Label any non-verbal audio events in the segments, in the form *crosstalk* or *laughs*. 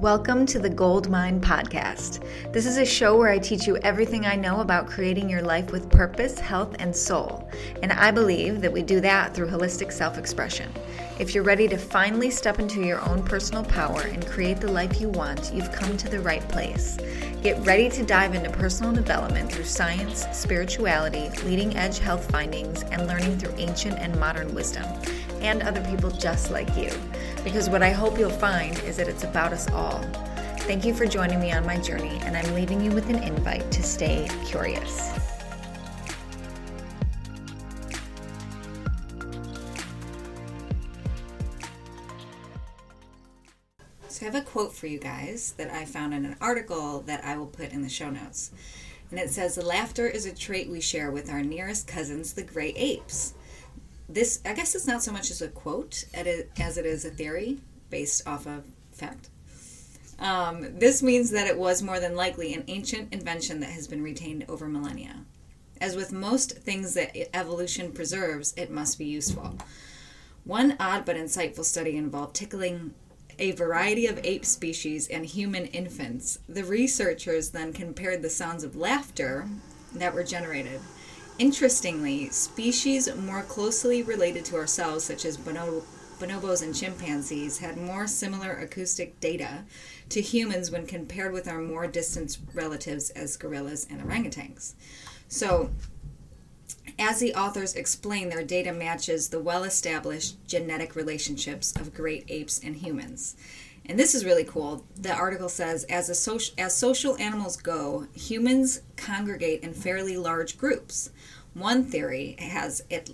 Welcome to the Gold Mine Podcast. This is a show where I teach you everything I know about creating your life with purpose, health, and soul. And I believe that we do that through holistic self expression. If you're ready to finally step into your own personal power and create the life you want, you've come to the right place. Get ready to dive into personal development through science, spirituality, leading edge health findings, and learning through ancient and modern wisdom and other people just like you. Because what I hope you'll find is that it's about us all. Thank you for joining me on my journey, and I'm leaving you with an invite to stay curious. So, I have a quote for you guys that I found in an article that I will put in the show notes. And it says, Laughter is a trait we share with our nearest cousins, the great apes this I guess it's not so much as a quote as it is a theory based off of fact. Um, this means that it was more than likely an ancient invention that has been retained over millennia. As with most things that evolution preserves, it must be useful. One odd but insightful study involved tickling a variety of ape species and human infants. The researchers then compared the sounds of laughter that were generated Interestingly, species more closely related to ourselves, such as bono- bonobos and chimpanzees, had more similar acoustic data to humans when compared with our more distant relatives as gorillas and orangutans. So, as the authors explain, their data matches the well established genetic relationships of great apes and humans. And this is really cool. The article says as, social, as social animals go, humans congregate in fairly large groups. One theory has it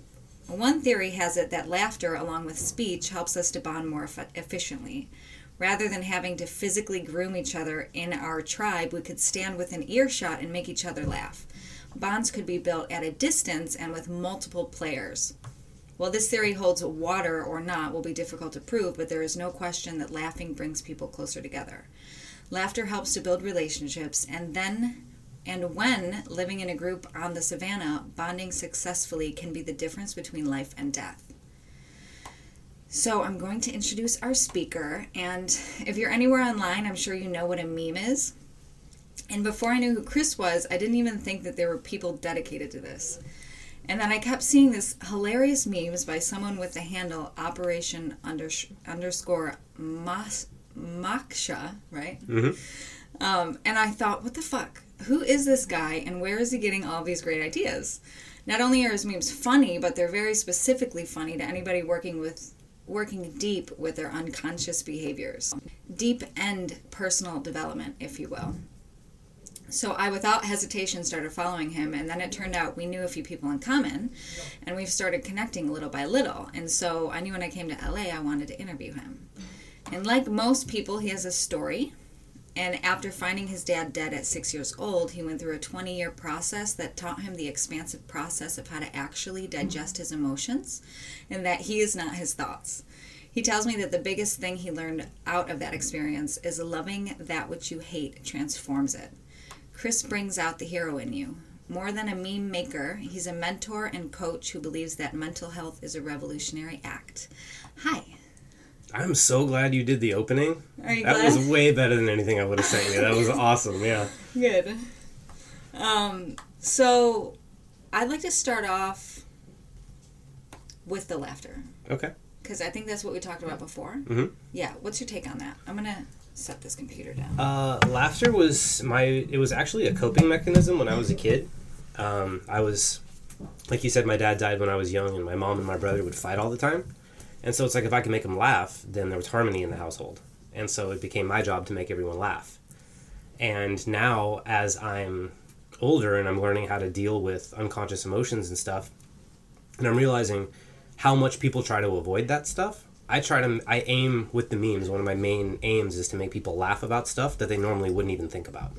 one theory has it that laughter along with speech helps us to bond more efficiently. Rather than having to physically groom each other in our tribe, we could stand within earshot and make each other laugh. Bonds could be built at a distance and with multiple players. While this theory holds water or not will be difficult to prove, but there is no question that laughing brings people closer together. Laughter helps to build relationships, and then and when living in a group on the savannah, bonding successfully can be the difference between life and death. So, I'm going to introduce our speaker, and if you're anywhere online, I'm sure you know what a meme is. And before I knew who Chris was, I didn't even think that there were people dedicated to this. And then I kept seeing this hilarious memes by someone with the handle Operation underscore Mas, Maksha, right? Mm-hmm. Um, and I thought, what the fuck? who is this guy and where is he getting all these great ideas? Not only are his memes funny, but they're very specifically funny to anybody working with working deep with their unconscious behaviors. Deep end personal development, if you will. So I, without hesitation, started following him, and then it turned out we knew a few people in common, and we've started connecting little by little. And so I knew when I came to LA, I wanted to interview him. And like most people, he has a story and after finding his dad dead at six years old, he went through a 20 year process that taught him the expansive process of how to actually digest his emotions and that he is not his thoughts. He tells me that the biggest thing he learned out of that experience is loving that which you hate transforms it. Chris brings out the hero in you. More than a meme maker, he's a mentor and coach who believes that mental health is a revolutionary act. Hi. I'm so glad you did the opening. Are you that glad? was way better than anything I would have sang. That was awesome. Yeah. Good. Um, so, I'd like to start off with the laughter. Okay. Because I think that's what we talked about before. Mm-hmm. Yeah. What's your take on that? I'm gonna set this computer down. Uh, laughter was my. It was actually a coping mechanism when I was a kid. Um, I was, like you said, my dad died when I was young, and my mom and my brother would fight all the time. And so it's like if I could make them laugh, then there was harmony in the household. And so it became my job to make everyone laugh. And now, as I'm older and I'm learning how to deal with unconscious emotions and stuff, and I'm realizing how much people try to avoid that stuff. I try to, I aim with the memes. One of my main aims is to make people laugh about stuff that they normally wouldn't even think about.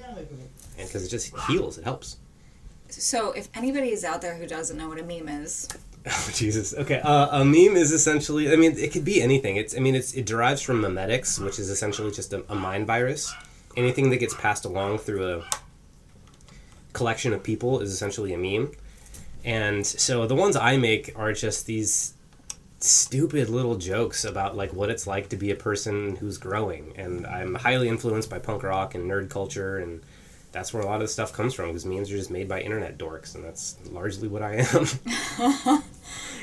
And because it just heals, it helps. So, if anybody is out there who doesn't know what a meme is, *laughs* Oh Jesus. Okay. Uh, a meme is essentially. I mean, it could be anything. It's. I mean, it's. It derives from memetics, which is essentially just a, a mind virus. Anything that gets passed along through a collection of people is essentially a meme. And so the ones I make are just these stupid little jokes about like what it's like to be a person who's growing and i'm highly influenced by punk rock and nerd culture and that's where a lot of the stuff comes from because memes are just made by internet dorks and that's largely what i am *laughs*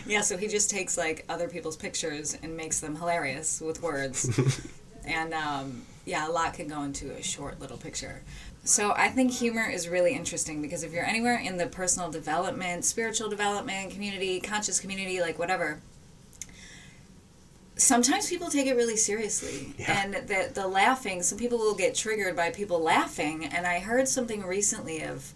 Yeah, so he just takes like other people's pictures and makes them hilarious with words. *laughs* and um, yeah, a lot can go into a short little picture. So I think humor is really interesting because if you're anywhere in the personal development, spiritual development community, conscious community, like whatever, sometimes people take it really seriously. Yeah. And the the laughing, some people will get triggered by people laughing. And I heard something recently of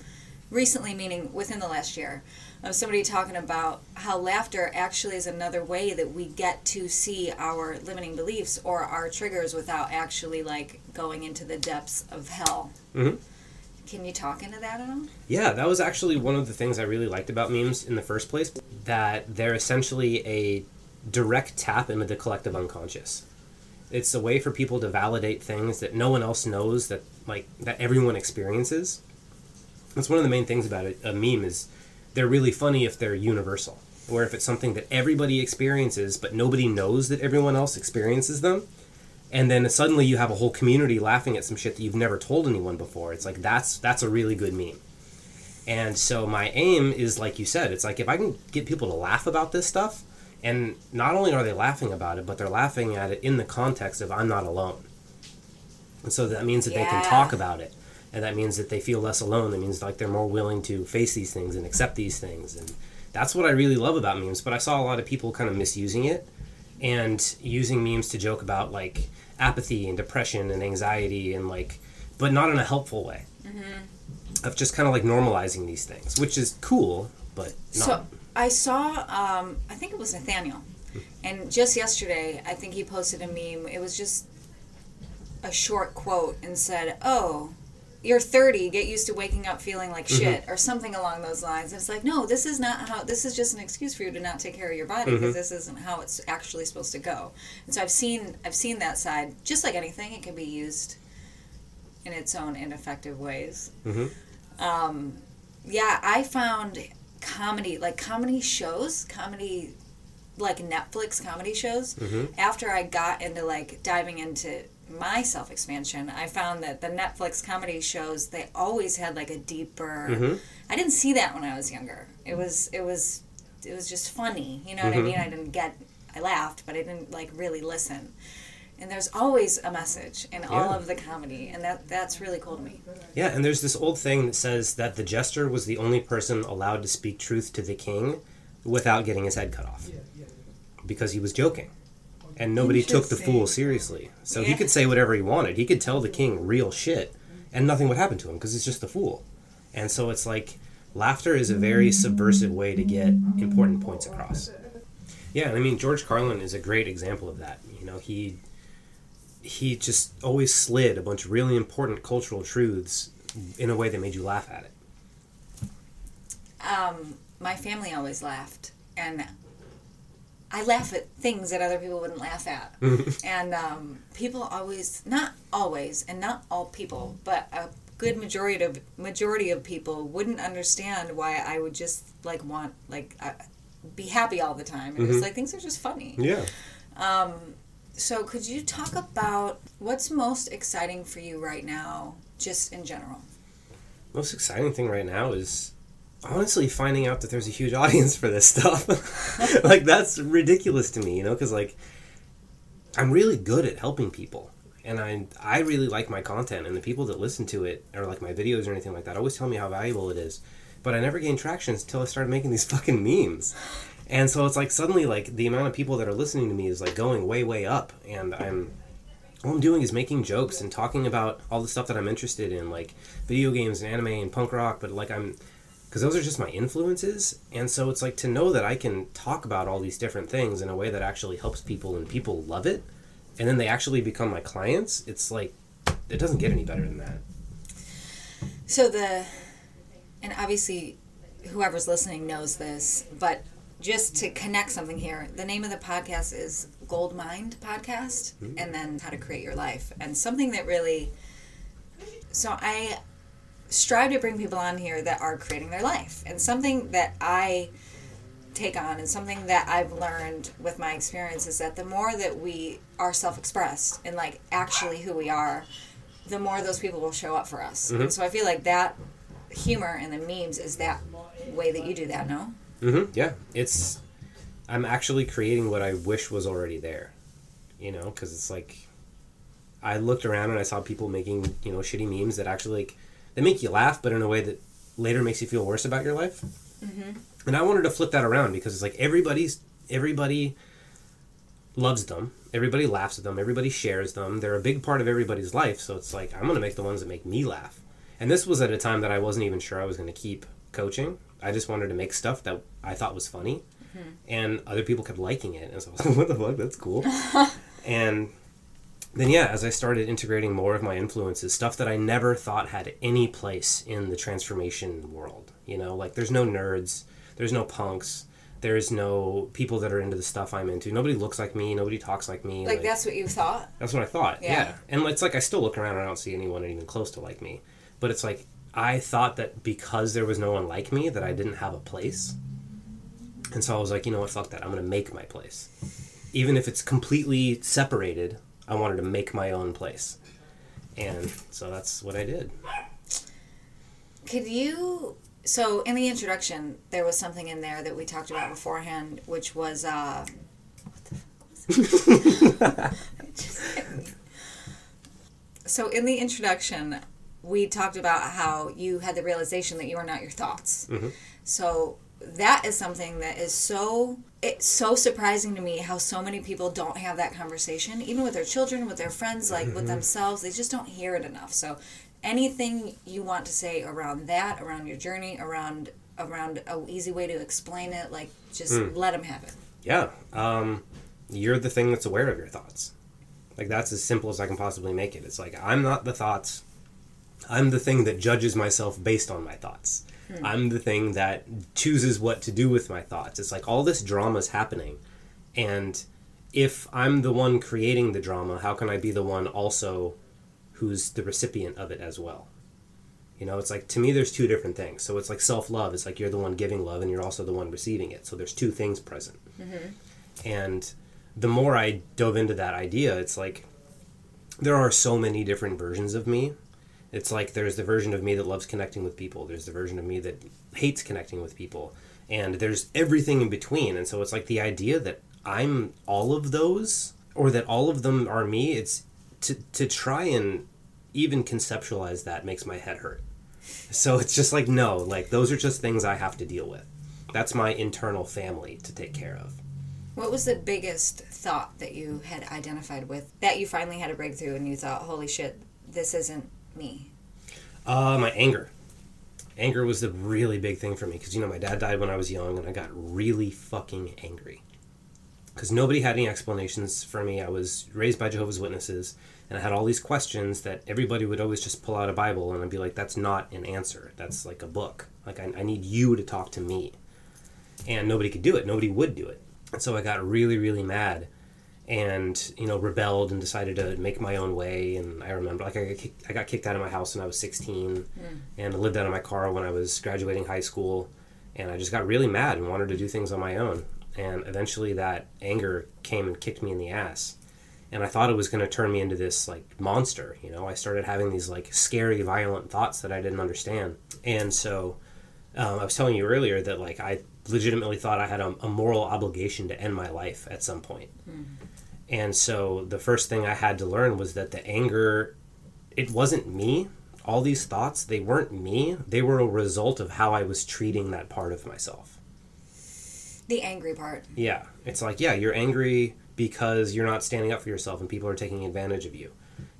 recently meaning within the last year of somebody talking about how laughter actually is another way that we get to see our limiting beliefs or our triggers without actually like going into the depths of hell. Mhm. Can you talk into that at all? Yeah, that was actually one of the things I really liked about memes in the first place. That they're essentially a direct tap into the collective unconscious. It's a way for people to validate things that no one else knows that like that everyone experiences. That's one of the main things about it, a meme is they're really funny if they're universal, or if it's something that everybody experiences but nobody knows that everyone else experiences them. And then suddenly you have a whole community laughing at some shit that you've never told anyone before. It's like that's that's a really good meme. And so my aim is like you said, it's like if I can get people to laugh about this stuff, and not only are they laughing about it, but they're laughing at it in the context of I'm not alone. And so that means that they can talk about it. And that means that they feel less alone. That means like they're more willing to face these things and accept these things. And that's what I really love about memes. But I saw a lot of people kind of misusing it and using memes to joke about like apathy and depression and anxiety and like, but not in a helpful way. Mm-hmm. Of just kind of like normalizing these things, which is cool, but not. So I saw, um, I think it was Nathaniel, and just yesterday, I think he posted a meme. It was just a short quote and said, "Oh, you're 30. Get used to waking up feeling like shit," or something along those lines. And it's like, no, this is not how. This is just an excuse for you to not take care of your body because this isn't how it's actually supposed to go. And so I've seen, I've seen that side. Just like anything, it can be used in its own ineffective ways. Um, yeah, I found comedy, like comedy shows, comedy, like Netflix comedy shows. Mm-hmm. After I got into like diving into my self expansion, I found that the Netflix comedy shows they always had like a deeper. Mm-hmm. I didn't see that when I was younger. It was it was it was just funny. You know what I mm-hmm. mean? I didn't get. I laughed, but I didn't like really listen. And there's always a message in all of the comedy, and that that's really cool to me. Yeah, and there's this old thing that says that the jester was the only person allowed to speak truth to the king without getting his head cut off. Because he was joking. And nobody took the fool seriously. So he could say whatever he wanted. He could tell the king real shit, and nothing would happen to him because he's just a fool. And so it's like laughter is a very subversive way to get important points across. Yeah, I mean George Carlin is a great example of that. You know, he he just always slid a bunch of really important cultural truths in a way that made you laugh at it. um, my family always laughed, and I laugh at things that other people wouldn't laugh at. *laughs* and um, people always, not always, and not all people, but a good majority of majority of people wouldn't understand why I would just like want like uh, be happy all the time. It was like things are just funny. Yeah. So, could you talk about what's most exciting for you right now, just in general? Most exciting thing right now is honestly finding out that there's a huge *laughs* audience for this stuff. *laughs* like that's ridiculous to me, you know, cuz like I'm really good at helping people. And I I really like my content and the people that listen to it or like my videos or anything like that always tell me how valuable it is. But I never gained traction until I started making these *laughs* fucking memes. And so it's like suddenly like the amount of people that are listening to me is like going way way up and I'm all I'm doing is making jokes and talking about all the stuff that I'm interested in, like video games and anime and punk rock. But like I'm, because those are just my influences, and so it's like to know that I can talk about all these different things in a way that actually helps people and people love it, and then they actually become my clients. It's like it doesn't get any better than that. So the, and obviously, whoever's listening knows this, but just to connect something here, the name of the podcast is Gold Mind Podcast, hmm. and then How to Create Your Life, and something that really. So I strive to bring people on here that are creating their life, and something that I take on and something that I've learned with my experience is that the more that we are self-expressed and like actually who we are, the more those people will show up for us. And mm-hmm. so I feel like that humor and the memes is that way that you do that, no? Mm-hmm. Yeah, it's. I'm actually creating what I wish was already there, you know, because it's like, I looked around and I saw people making you know shitty memes that actually like they make you laugh, but in a way that later makes you feel worse about your life. And I wanted to flip that around because it's like everybody's everybody loves them, everybody laughs at them, everybody shares them. They're a big part of everybody's life, so it's like I'm gonna make the ones that make me laugh. And this was at a time that I wasn't even sure I was gonna keep coaching. I just wanted to make stuff that I thought was funny, mm-hmm. and other people kept liking it, and so I was *laughs* like, "What the fuck? That's cool." *laughs* and then yeah, as I started integrating more of my influences, stuff that I never thought had any place in the transformation world. You know, like there's no nerds, there's no punks, there's no people that are into the stuff I'm into. Nobody looks like me, nobody talks like me. Like, that's what you thought? That's what I thought. Yeah. Yeah. And it's like I still look around and I don't see anyone even close to like me. But it's like I thought that because there was no one like me that I didn't have a place. And so I was like, you know what, fuck that. I'm going to make my place. Even if it's completely separated, I wanted to make my own place. And so that's what I did. Could you? So in the introduction, there was something in there that we talked about beforehand, which was uh, what the fuck was *laughs* just so in the introduction, we talked about how you had the realization that you are not your thoughts. Mm-hmm. So that is something that is so it's so surprising to me how so many people don't have that conversation even with their children with their friends like with mm-hmm. themselves they just don't hear it enough so anything you want to say around that around your journey around around a easy way to explain it like just mm. let them have it Yeah. Um, you're the thing that's aware of your thoughts. Like that's as simple as I can possibly make it. It's like I'm not the thoughts. I'm the thing that judges myself based on my thoughts. Hmm. I'm the thing that chooses what to do with my thoughts. It's like all this drama is happening, and if I'm the one creating the drama, how can I be the one also who's the recipient of it as well? You know, it's like to me, there's two different things. So it's like self love. It's like you're the one giving love, and you're also the one receiving it. So there's two things present. Mm-hmm. And the more I dove into that idea, it's like there are so many different versions of me. It's like there's the version of me that loves connecting with people. There's the version of me that hates connecting with people. And there's everything in between. And so it's like the idea that I'm all of those or that all of them are me, it's to to try and even conceptualize that makes my head hurt. So it's just like no, like those are just things I have to deal with. That's my internal family to take care of. what was the biggest thought that you had identified with that you finally had a breakthrough and you thought holy shit this isn't me Uh, my anger. Anger was the really big thing for me because you know my dad died when I was young, and I got really fucking angry because nobody had any explanations for me. I was raised by Jehovah's Witnesses, and I had all these questions that everybody would always just pull out a Bible, and I'd be like, "That's not an answer. That's like a book. Like I, I need you to talk to me." And nobody could do it. Nobody would do it. And so I got really, really mad and you know rebelled and decided to make my own way. And i remember like i got kicked, I got kicked out of my house when i was 16 and i lived out of my car when i was graduating high school. And i just got really mad and wanted to do things on my own. And eventually that anger came and kicked me in the ass. And i thought it was going to turn me into this like monster you know? I started having these like scary violent thoughts that i didn't understand. And so um, i was telling you earlier that like i legitimately thought i had a, a moral obligation to end my life at some point and so the first thing I had to learn was that the anger, it wasn't me. All these thoughts, they weren't me. They were a result of how I was treating that part of myself. the angry part Yeah. It's like, yeah, you're angry because you're not standing up for yourself and people are taking advantage of you.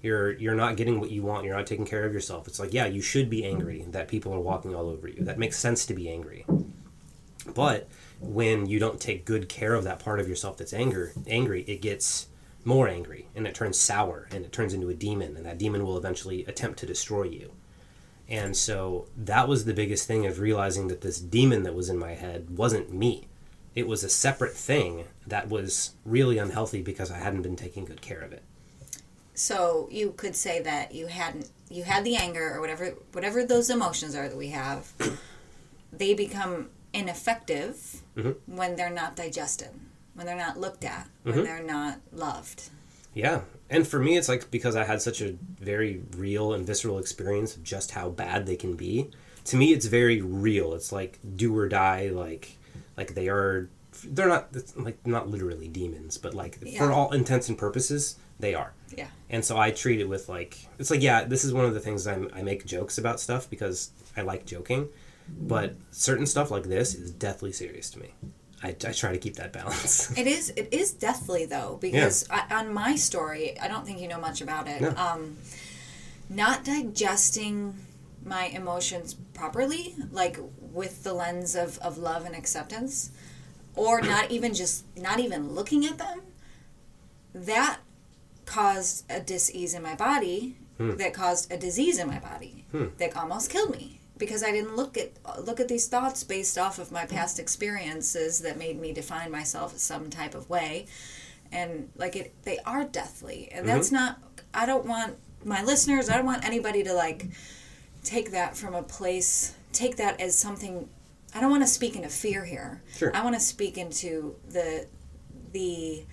You're you're not getting what you want. You're not taking care of yourself. It's like, yeah, you should be angry that people are walking all over you. That makes sense to be angry. But when you don't take good care of that part of yourself that's anger, angry, it gets more angry and it turns sour and it turns into a demon and that demon will eventually attempt to destroy you. And so that was the biggest thing of realizing that this demon that was in my head wasn't me. It was a separate thing that was really unhealthy because I hadn't been taking good care of it. so you could say that you hadn't you had the anger or whatever whatever those emotions are that we have they become ineffective Mhm. when they're not digested, when they're not looked at, when Mhm. they're not loved. Yeah. And for me, it's like because I had such a very real and visceral experience of just how bad they can be. To me, it's very real. It's like do or die. Like, like they are. They're not it's like not literally demons, but like Yeah. for all intents and purposes, they are. Yeah. And so I treat it with like it's like yeah, this is one of the things I'm, I make jokes about stuff because I like joking, but certain stuff like this is deathly serious to me. I, I try to keep that balance. *laughs* It is. It is deathly though, because I, on my story, I don't think you know much about it. No. Um, not digesting my emotions properly, like with the lens of, of love and acceptance, or *clears throat* not even just not even looking at them, that caused a dis-ease in my body that caused a disease in my body that almost killed me because I didn't look at look at these thoughts based off of my past experiences that made me define myself some type of way. And like it they are deathly. And that's mm-hmm. not I don't want my listeners I don't want anybody to like take that from a place take that as something I don't want to speak into fear here. Sure. I want to speak into the the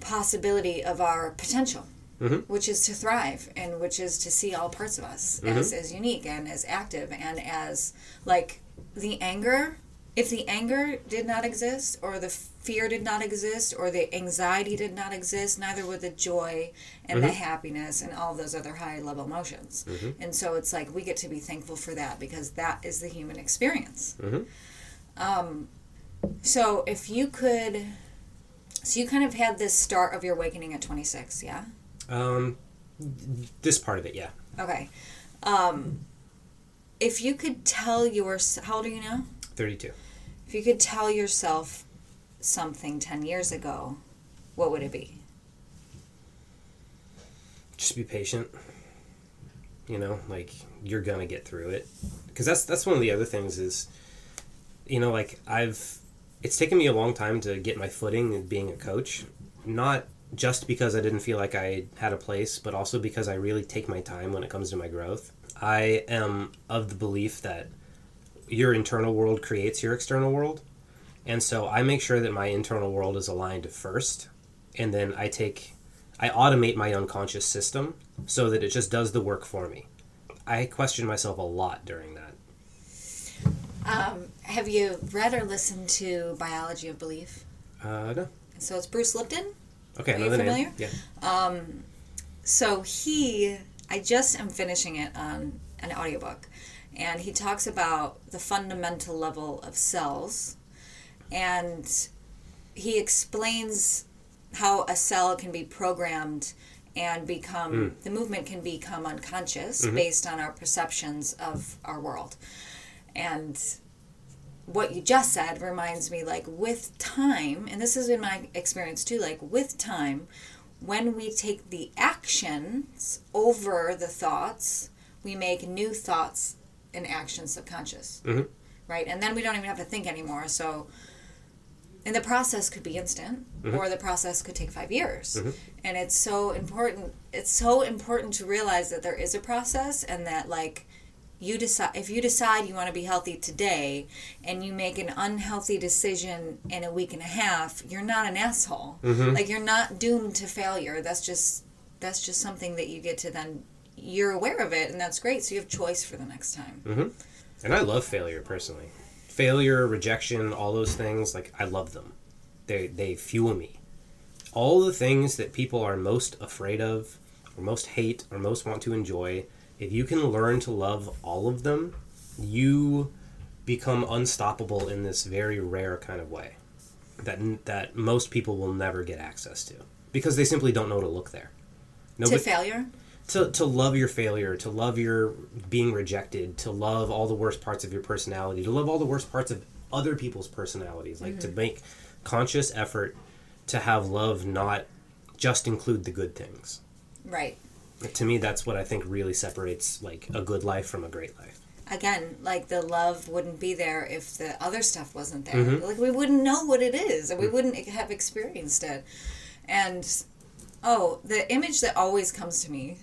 possibility of our potential Mhm. which is to thrive and which is to see all parts of us as, as unique and as active and as like the anger if the anger did not exist or the fear did not exist or the anxiety did not exist neither would the joy and the happiness and all those other high level emotions and so it's like we get to be thankful for that because that is the human experience. Mhm. um, so if you could so you kind of had this start of your awakening at 26 yeah Um, this part of it, yeah. Okay. Um, if you could tell your how old are you now? 32. If you could tell yourself something ten years ago, what would it be? Just be patient. You know, like you're gonna get through it. Because that's that's one of the other things is, you know, like I've, it's taken me a long time to get my footing in being a coach. Not just because I didn't feel like I had a place, but also because I really take my time when it comes to my growth. I am of the belief that your internal world creates your external world. And so I make sure that my internal world is aligned first. And then I take, I automate my unconscious system so that it just does the work for me. I question myself a lot during that. Um, have you read or listened to Biology of Belief? Uh, no. So it's Bruce Lipton. Okay, Are you familiar? name. Yeah. Um, so he, I just am finishing it on an audiobook, and he talks about the fundamental level of cells, and he explains how a cell can be programmed and become the movement can become unconscious based on our perceptions of our world and what you just said reminds me like with time and this has been my experience too like with time when we take the actions over the thoughts we make new thoughts and actions subconscious. Mhm. right? And then we don't even have to think anymore so and the process could be instant or the process could take five years. And it's so important it's so important to realize that there is a process and that like you decide if you decide you want to be healthy today and you make an unhealthy decision in a week and a half you're not an asshole mm-hmm. like you're not doomed to failure that's just that's just something that you get to then you're aware of it and that's great so you have choice for the next time mm-hmm. And I love failure personally. Failure, rejection, all those things, like I love them. They they fuel me. All the things that people are most afraid of, or most hate, or most want to enjoy, if you can learn to love all of them, you become unstoppable in this very rare kind of way that that most people will never get access to because they simply don't know to look there. to failure to, to love your failure, to love your being rejected, to love all the worst parts of your personality, to love all the worst parts of other people's personalities, like to mm-hmm. make conscious effort to have love not just include the good things. right To me, that's what I think really separates like a good life from a great life. again, like the love wouldn't be there if the other stuff wasn't there. Mm-hmm. Like we wouldn't know what it is, and we mm-hmm. wouldn't have experienced it. And oh, the image that always comes to me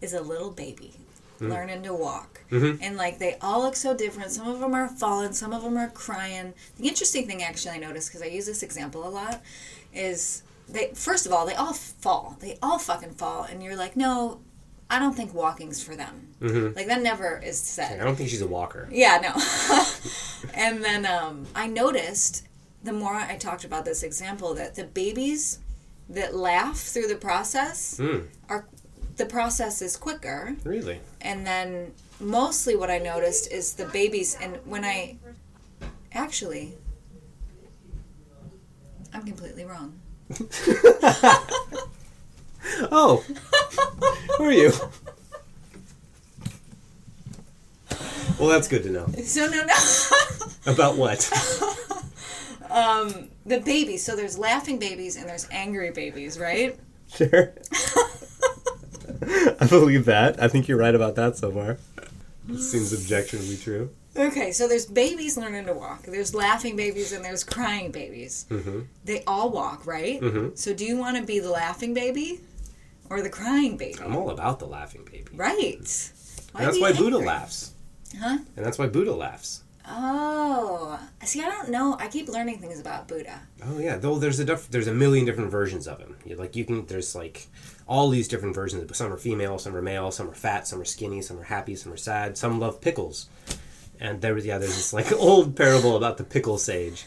is a little baby, mm-hmm. learning to walk. Mhm. And like they all look so different. Some of them are falling, some of them are crying. The interesting thing actually I noticed because I use this example a lot is they first of all, they all fall. They all fucking fall and you're like, "No, I don't think walking's for them." Mhm. Like that never is said. I don't think she's a walker. Yeah, no. *laughs* and then um, I noticed the more I talked about this example that the babies that laugh through the process Mm, are the process is quicker really? and then mostly what I noticed is the babies and when I actually I'm completely wrong. *laughs* Oh, who are you? Well, that's good to know. So no no *laughs* About what? *laughs* um the babies so there's laughing babies and there's angry babies, right? Sure. I believe that. I think you're right about that so far. It seems objectionably true. Okay, so there's babies learning to walk. There's laughing babies and there's crying babies. Mm-hmm. They all walk, right? Mhm. So do you want to be the laughing baby or the crying baby? I'm all about the laughing baby. Right. And that's why Buddha laughs. Huh? And that's why Buddha laughs. Oh, see, I don't know. I keep learning things about Buddha. Oh yeah, though there's a there's a million different versions of him. You, like you can there's like all these different versions. Some are female, some are male, some are fat, some are skinny, some are happy, some are sad. Some love pickles. And there was yeah, there's this like old parable about the pickle sage.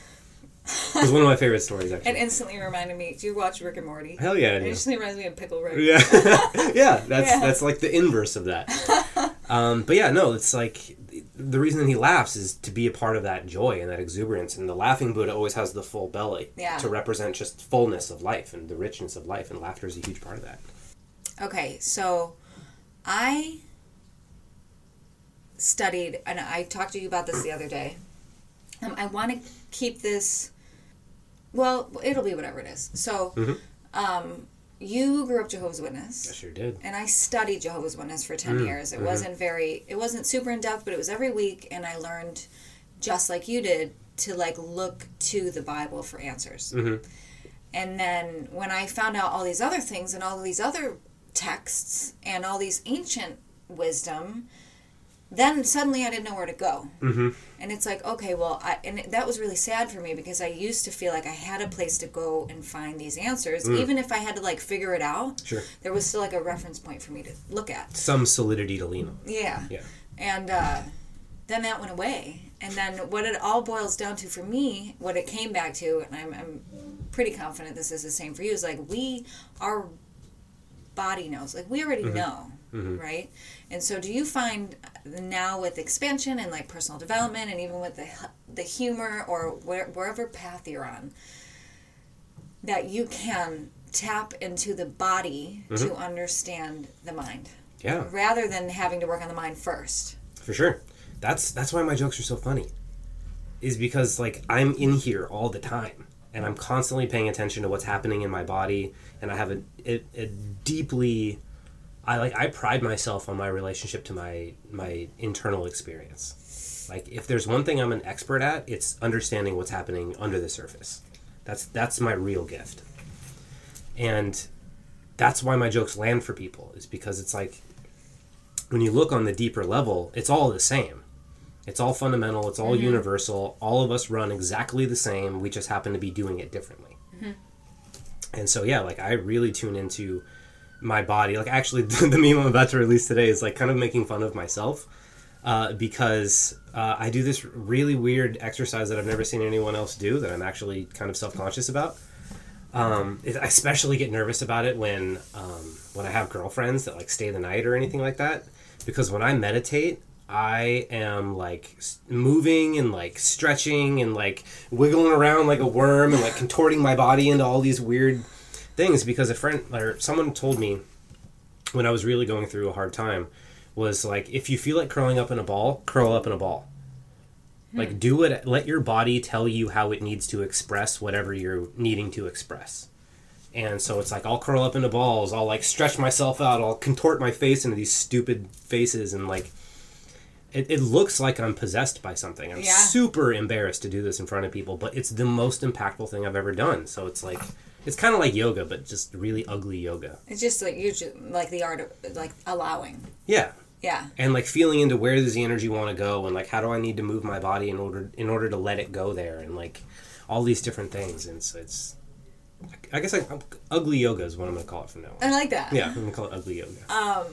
It was one of my favorite stories actually. It instantly reminded me. Do you watch Rick and Morty? Hell yeah, I It instantly reminds me of Pickle Rick. Yeah, *laughs* yeah, that's Yeah. that's like the inverse of that. *laughs* Um, but yeah, no, it's like the reason that he laughs is to be a part of that joy and that exuberance. And the laughing Buddha always has the full belly Yeah. to represent just fullness of life and the richness of life. And laughter is a huge part of that. Okay, so I studied, and I talked to you about this the other day. Um, I want to keep this. Well, it'll be whatever it is. So, Mhm. um, you grew up Jehovah's Witness. I sure did. and I studied Jehovah's Witness for 10 Mm, years. It mhm. wasn't very, it wasn't super in depth, but it was every week, and I learned, just like you did, to like look to the Bible for answers. Mhm. And then when I found out all these other things and all these other texts and all these ancient wisdom, then suddenly I didn't know where to go. Mm-hmm. And it's like, okay, well, I, and that was really sad for me because I used to feel like I had a place to go and find these answers. Mm. Even if I had to like figure it out, Sure. there was still like a reference point for me to look at. Some solidity to lean on. Yeah. Yeah. And uh, then that went away. And then what it all boils down to for me, what it came back to, and I'm, I'm pretty confident this is the same for you, is like we, our body knows. Like we already know, Mhm. right? And so do you find now with expansion and like personal development and even with the, the humor or where, wherever path you're on, that you can tap into the body mm-hmm. to understand the mind Yeah, rather than having to work on the mind first. for sure. That's that's why my jokes are so funny. Is because like I'm in here all the time and I'm constantly paying attention to what's happening in my body and I have a, a, a deeply I like I pride myself on my relationship to my my internal experience. Like if there's one thing I'm an expert at, it's understanding what's happening under the surface. That's that's my real gift. And that's why my jokes land for people is because it's like when you look on the deeper level, it's all the same. It's all fundamental, it's all mm-hmm. universal. All of us run exactly the same. We just happen to be doing it differently. Mm-hmm. And so yeah, like I really tune into my body. Like actually *laughs* the meme I'm about to release today is like kind of making fun of myself. Uh, because uh, I do this really weird exercise that I've never seen anyone else do that I'm actually kind of self conscious about. Um, I especially get nervous about it when um, when I have girlfriends that like stay the night or anything like that, because when I meditate, I am like moving and like stretching and like wiggling around like a worm and like contorting my body into all these weird things. Because a friend or someone told me when I was really going through a hard time was like if you feel like curling up in a ball, curl up in a ball. Hmm. Like do it let your body tell you how it needs to express whatever you're needing to express. And so it's like I'll curl up into balls, I'll like stretch myself out, I'll contort my face into these stupid faces and like it, it looks like I'm possessed by something. I'm Yeah. super embarrassed to do this in front of people, but it's the most impactful thing I've ever done. So it's like it's kind of like yoga, but just really ugly yoga. It's just like you just like the art of like allowing. Yeah, Yeah. and like feeling into where does the energy want to go and like how do I need to move my body in order in order to let it go there and like all these different things and so it's I guess like ugly yoga is what I'm gonna call it from now on. I like that. Yeah, I'm gonna call it ugly yoga. Um,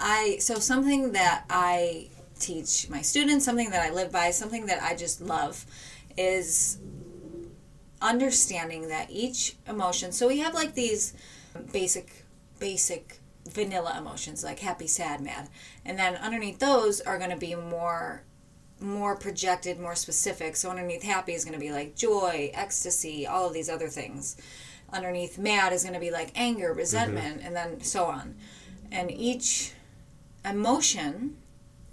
I so something that I teach my students, something that I live by, something that I just love is understanding that each emotion. So we have like these basic basic vanilla emotions like happy, sad, mad. And then underneath those are going to be more more projected, more specific. So underneath happy is going to be like joy, ecstasy, all of these other things. Underneath mad is going to be like anger, mm-hmm. resentment, and then so on. And each emotion,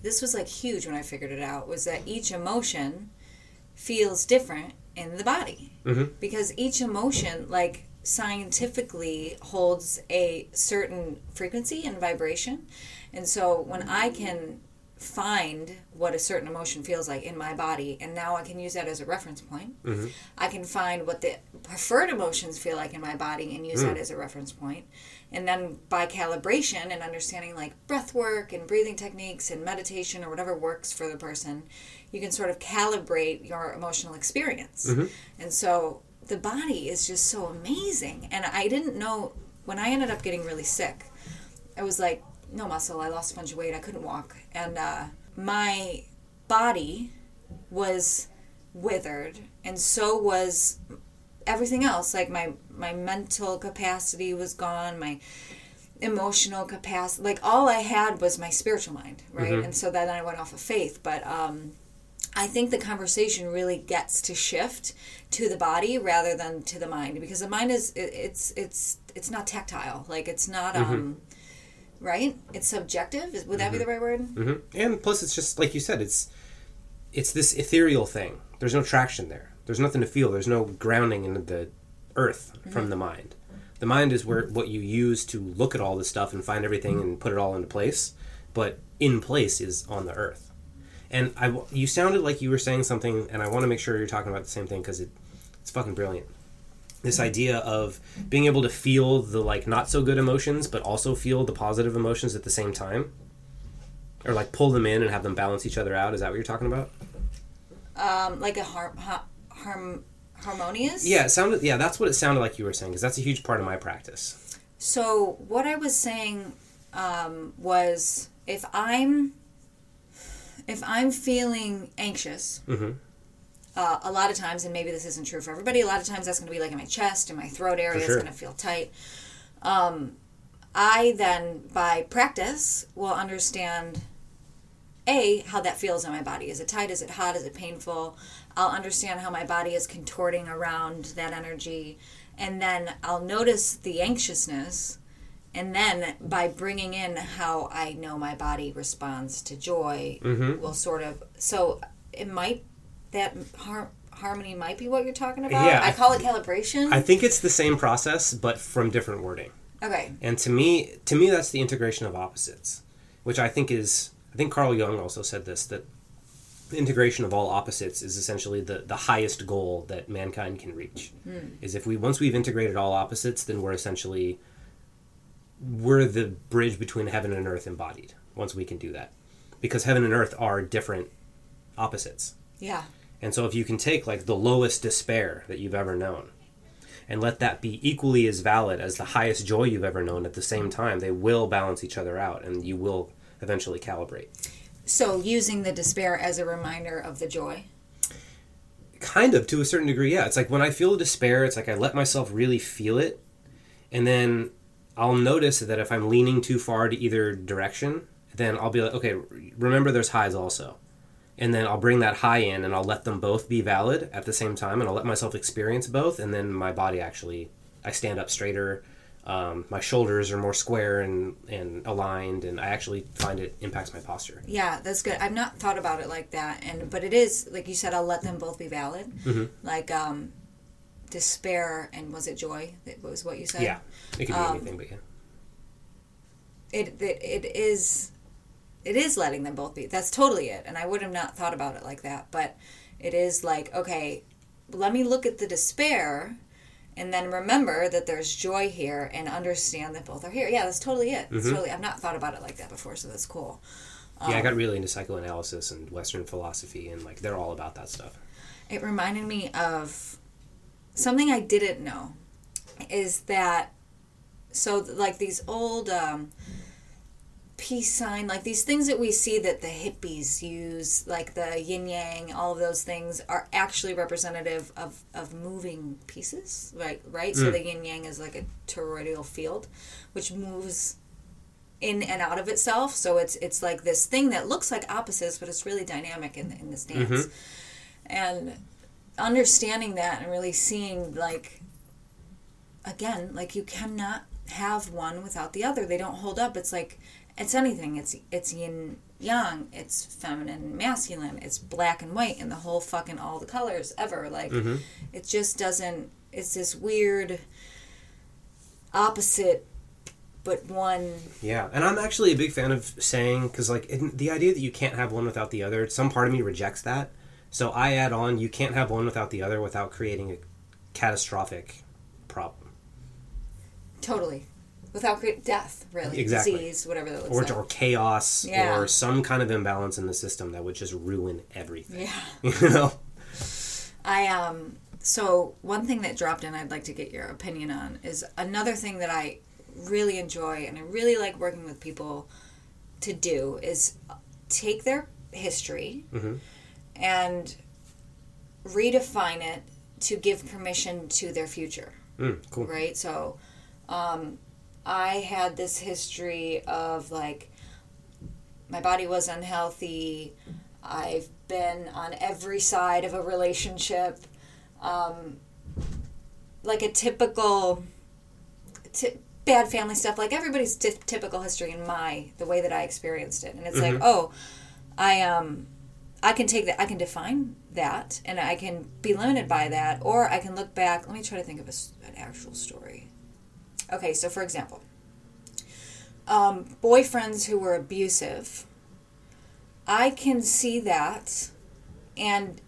this was like huge when I figured it out, was that each emotion feels different in the body. Mhm. Because each emotion, like scientifically, holds a certain frequency and vibration. And so when I can find what a certain emotion feels like in my body and now I can use that as a reference point. I can find what the preferred emotions feel like in my body and use that as a reference. And then by calibration and understanding like breath work and breathing techniques and meditation or whatever works for the person, you can sort of calibrate your emotional experience. And so the body is just so amazing. And I didn't know when I ended up getting really sick, I was like, no muscle. I lost a bunch of weight. I couldn't walk. And uh, my body was withered, and so was everything else. Like my, my mental capacity was gone. My emotional capacity like all i had was my spiritual mind right and so then i went off of faith but um i think the conversation really gets to shift to the body rather than to the mind because the mind is it, it's it's it's not tactile like it's not um right it's subjective would that be the right word hmm And plus, it's just like you said, it's it's this ethereal thing. There's no traction there. There's nothing to feel. There's no grounding into the earth from the mind. The mind is where what you use to look at all this stuff and find everything and put it all into place. But in place is on the earth. And I you sounded like you were saying something, and I want to make sure you're talking about the same thing because it, it's fucking brilliant. This idea of being able to feel the like not so good emotions, but also feel the positive emotions at the same time or like pull them in and have them balance each other out. Is that what you're talking about? um like a har- ha- harm harmonious Yeah, it sounded. Yeah, that's what it sounded like you were saying because that's a huge part of my practice. So what I was saying um, was if I'm if I'm feeling anxious, Mhm. uh, a lot of times, and maybe this isn't true for everybody, a lot of times that's going to be like in my chest and my throat area. sure. It's going to feel tight. Um, I then, by practice, will understand a how that feels in my body. Is it tight? Is it hot? Is it painful? I'll understand how my body is contorting around that energy, and then I'll notice the anxiousness. And then by bringing in how I know my body responds to joy, Mhm. will sort of so it might that har- harmony might be what you're talking about. Yeah, I I- call it calibration. I think it's the same process, but from different wording. okay. And to me, to me, that's the integration of opposites, which I think is. I think Carl Jung also said this that the integration of all opposites is essentially the, the highest goal that mankind can reach. Is if we once we've integrated all opposites, then we're essentially we're the bridge between heaven and earth embodied. Once we can do that, because heaven and earth are different opposites. Yeah. And so if you can take like the lowest despair that you've ever known and let that be equally as valid as the highest joy you've ever known at the same time, they will balance each other out and you will eventually calibrate. So using the despair as a reminder of the joy. Kind of to a certain degree, yeah. It's like when I feel despair, it's like I let myself really feel it and then I'll notice that if I'm leaning too far to either direction, then I'll be like, okay, remember there's highs also. And then I'll bring that high in and I'll let them both be valid at the same time and I'll let myself experience both. And then my body actually, I stand up straighter. Um, my shoulders are more square and, and aligned, and I actually find it impacts my posture. Yeah, that's good. I've not thought about it like that, and but it is like you said. I'll let them both be valid. Mm-hmm. Like um, despair and was it joy? That was what you said. Yeah, it could be Um, anything, but yeah. It, it it is it is letting them both be. That's totally it. And I would have not thought about it like that, but it is like okay, let me look at the despair and then remember that there's joy here and understand that both are here. Yeah, that's totally it. That's totally. I've not thought about it like that before, so that's cool. yeah, I got really into psychoanalysis and Western philosophy, and like they're all about that stuff. It reminded me of something I didn't know is that so like these old um, peace sign like these things that we see that the hippies use like the yin yang all of those things are actually representative of of moving pieces right right? So the yin yang is like a toroidal field which moves in and out of itself. So it's it's like this thing that looks like opposites but it's really dynamic in, in this dance. And understanding that and really seeing like again like you cannot have one without the other. They don't hold up. It's like it's anything. It's it's yin yang. It's feminine masculine. It's black and white and the whole fucking all the colors ever. Like mm-hmm. it just doesn't it's this weird opposite but one. Yeah, and I'm actually a big fan of saying because like in, the idea that you can't have one without the other. Some part of me rejects that, so I add on you can't have one without the other without creating a catastrophic problem totally without create death really Exactly. disease whatever that looks or, like or chaos Yeah. or some kind of imbalance in the system that would just ruin everything. yeah *laughs* You know? I um so one thing that dropped in I'd like to get your opinion on is another thing that I really enjoy and I really like working with people to do is take their history Mhm. And redefine it to give permission to their future Mm, cool. right? So, um, I had this history of like my body was unhealthy. I've been on every side of a relationship, um, like a typical t- bad family stuff. Like everybody's ty- typical history in my the way that I experienced it, and it's like, oh, I um, I can take that. I can define that, and I can be limited by that, or I can look back. Let me try to think of a an actual story. Okay, so for example, um, boyfriends who were abusive, I can see that and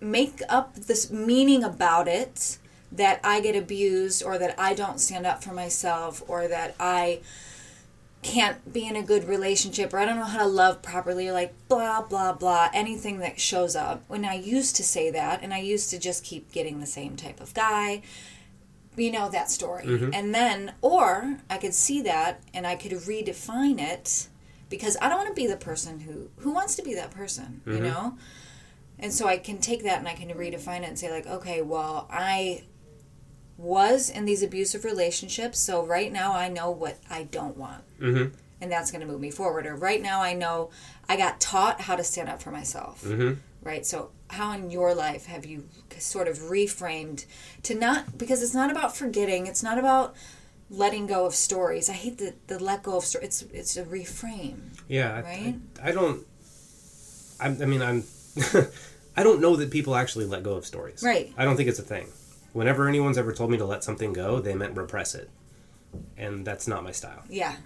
make up this meaning about it that I get abused or that I don't stand up for myself or that I can't be in a good relationship or I don't know how to love properly or like blah blah blah anything that shows up. When I used to say that and I used to just keep getting the same type of guy you know that story. Mm-hmm. And then or I could see that and I could redefine it because I don't want to be the person who who wants to be that person you mm-hmm. know? And so I can take that and I can redefine it and say like okay well I was in these abusive relationships so right now I know what I don't want Mm-hmm. and that's going to move me forward. Or right now, I know I got taught how to stand up for myself. Mm-hmm. Right. So, how in your life have you sort of reframed to not because it's not about forgetting. It's not about letting go of stories. I hate the the let go of stories. It's it's a reframe. Yeah, I- Right? I, I don't. I'm, I mean, I'm. *laughs* I don't know that people actually let go of stories. Right. I don't think it's a thing. Whenever anyone's ever told me to let something go, they meant repress it, and that's not my style. Yeah.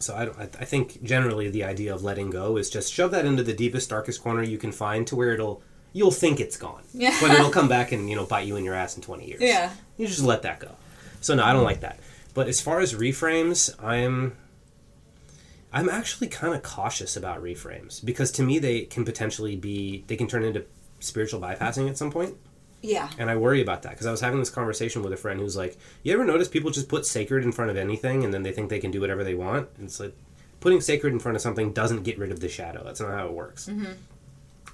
So I, don't- I, I think generally the idea of letting go is just shove that into the deepest, darkest corner you can find to where it'll you'll think it's gone, *laughs* Yeah. but it'll come back and you know bite you in your ass in twenty years. Yeah. you just let that go. So no, I don't like that. But as far as reframes, I'm I'm actually kind of cautious about reframes because to me they can potentially be they can turn into spiritual bypassing at some point. Yeah. And I worry about that because I was having this conversation with a friend who's like, "You ever notice people just put sacred in front of anything and then they think they can do whatever they want?" And it's like putting sacred in front of something doesn't get rid of the shadow. That's not how it works. Mm-hmm.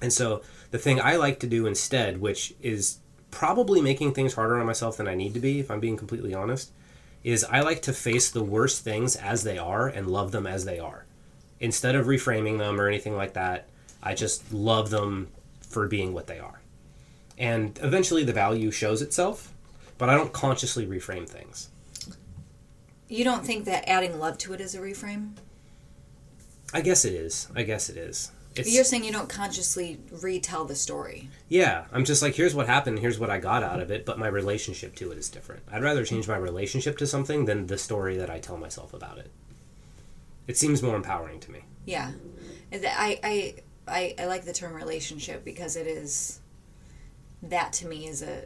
And so the thing I like to do instead, which is probably making things harder on myself than I need to be, if I'm being completely honest, is I like to face the worst things as they are and love them as they are. Instead of reframing them or anything like that, I just love them for being what they are. And eventually the value shows itself, but I don't consciously reframe things. You don't think that adding love to it is a reframe? I guess it is. I guess it is. It's, You're saying you don't consciously retell the story. Yeah, I'm just like, here's what happened, here's what I got out of it, but my relationship to it is different. I'd rather change my relationship to something than the story that I tell myself about it. It seems more empowering to me. Yeah, I I I, I like the term relationship because it is that to me is a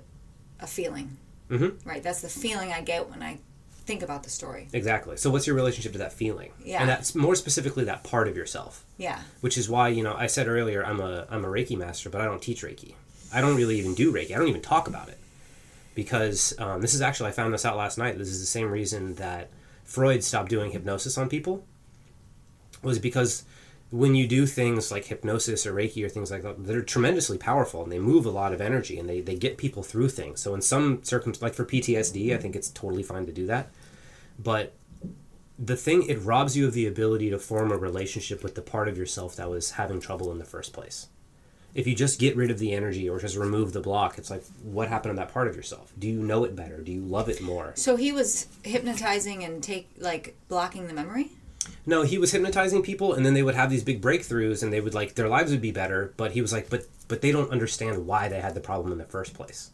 a feeling. Mhm. Right. That's the feeling I get when I think about the story. Exactly. So what's your relationship to that feeling? Yeah. And that's more specifically that part of yourself. Yeah. Which is why, you know, I said earlier I'm a I'm a Reiki master, but I don't teach Reiki. I don't really even do Reiki. I don't even talk about it. Because um, this is actually I found this out last night. This is the same reason that Freud stopped doing hypnosis on people. Was because when you do things like hypnosis or Reiki or things like that, they're tremendously powerful and they move a lot of energy and they, they get people through things. So in some circum like for PTSD, I think it's totally fine to do that. But the thing it robs you of the ability to form a relationship with the part of yourself that was having trouble in the first place. If you just get rid of the energy or just remove the block, it's like what happened to that part of yourself? Do you know it better? Do you love it more? So he was hypnotizing and take like blocking the memory. No, he was hypnotizing people, and then they would have these big breakthroughs, and they would like their lives would be better. But he was like, but but they don't understand why they had the problem in the first place.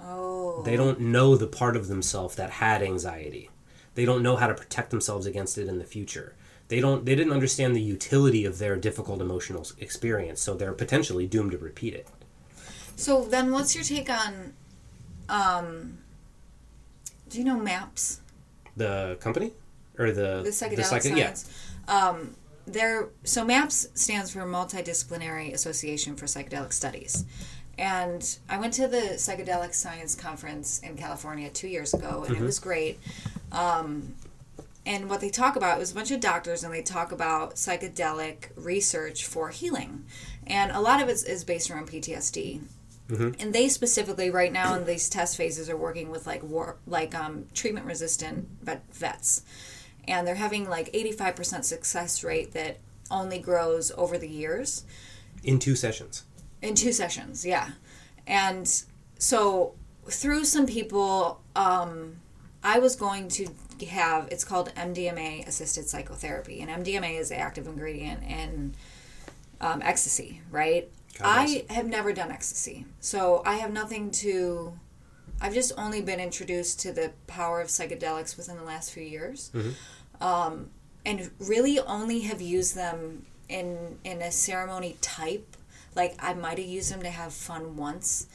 Oh. They don't know the part of themselves that had anxiety. They don't know how to protect themselves against it in the future. They don't. They didn't understand the utility of their difficult emotional experience, so they're potentially doomed to repeat it. So then, what's your take on? Um. Do you know MAPS? The company or the the psychedelic psyche- yeah. science. Um, there, so MAPS stands for Multidisciplinary Association for Psychedelic Studies, and I went to the psychedelic science conference in California two years ago, and it was great. Um, and what they talk about was a bunch of doctors, and they talk about psychedelic research for healing, and a lot of it is based around PTSD. And they specifically, right now in these test phases, are working with like war, like um, treatment resistant vet, vets, and they're having like eighty five percent success rate that only grows over the years in two sessions. in two sessions. Yeah, and so through some people, um, I was going to have it's called MDMA assisted psychotherapy, and MDMA is the active ingredient in um, ecstasy, right? I have never done ecstasy, so I have nothing to. I've just only been introduced to the power of psychedelics within the last few years, um, and really only have used them in in a ceremony type. Like I might have used them to have fun once,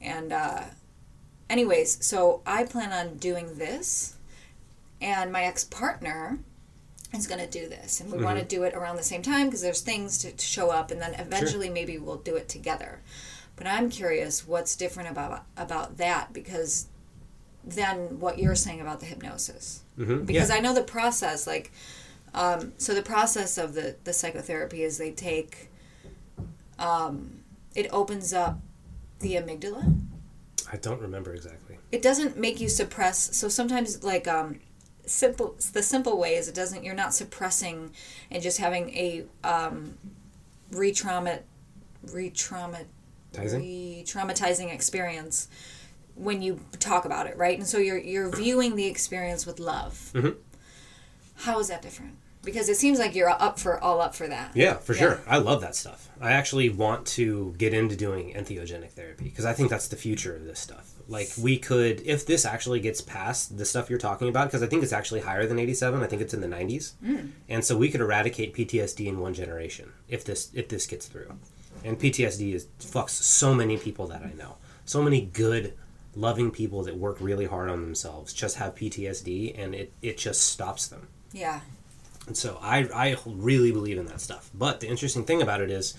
and uh, anyways, so I plan on doing this, and my ex partner is going to do this, and we want to do it around the same time because there's things to, to show up, and then eventually maybe we'll do it together. But I'm curious what's different about about that because than what you're saying about the hypnosis Mm-hmm. because yeah. I know the process. Like, um, so the process of the the psychotherapy is they take, um, it opens up the amygdala. I don't remember exactly. It doesn't make you suppress. So sometimes, like, um, simple the simple way is it doesn't. You're not suppressing and just having a um, re-trauma, re-trauma, re-traumatizing experience when you talk about it, right? And so you're you're viewing the experience with love. Mhm. How is that different? Because it seems like you're up for all up for that. Yeah, for Yeah. sure. I love that stuff. I actually want to get into doing entheogenic therapy because I think that's the future of this stuff. Like we could, if this actually gets past the stuff you're talking about, because I think it's actually higher than 87. I think it's in the 90s, mm. and so we could eradicate PTSD in one generation if this if this gets through. And PTSD is fucks so many people that I know. So many good, loving people that work really hard on themselves just have PTSD, and it it just stops them. Yeah. And so I, I really believe in that stuff. But the interesting thing about it is,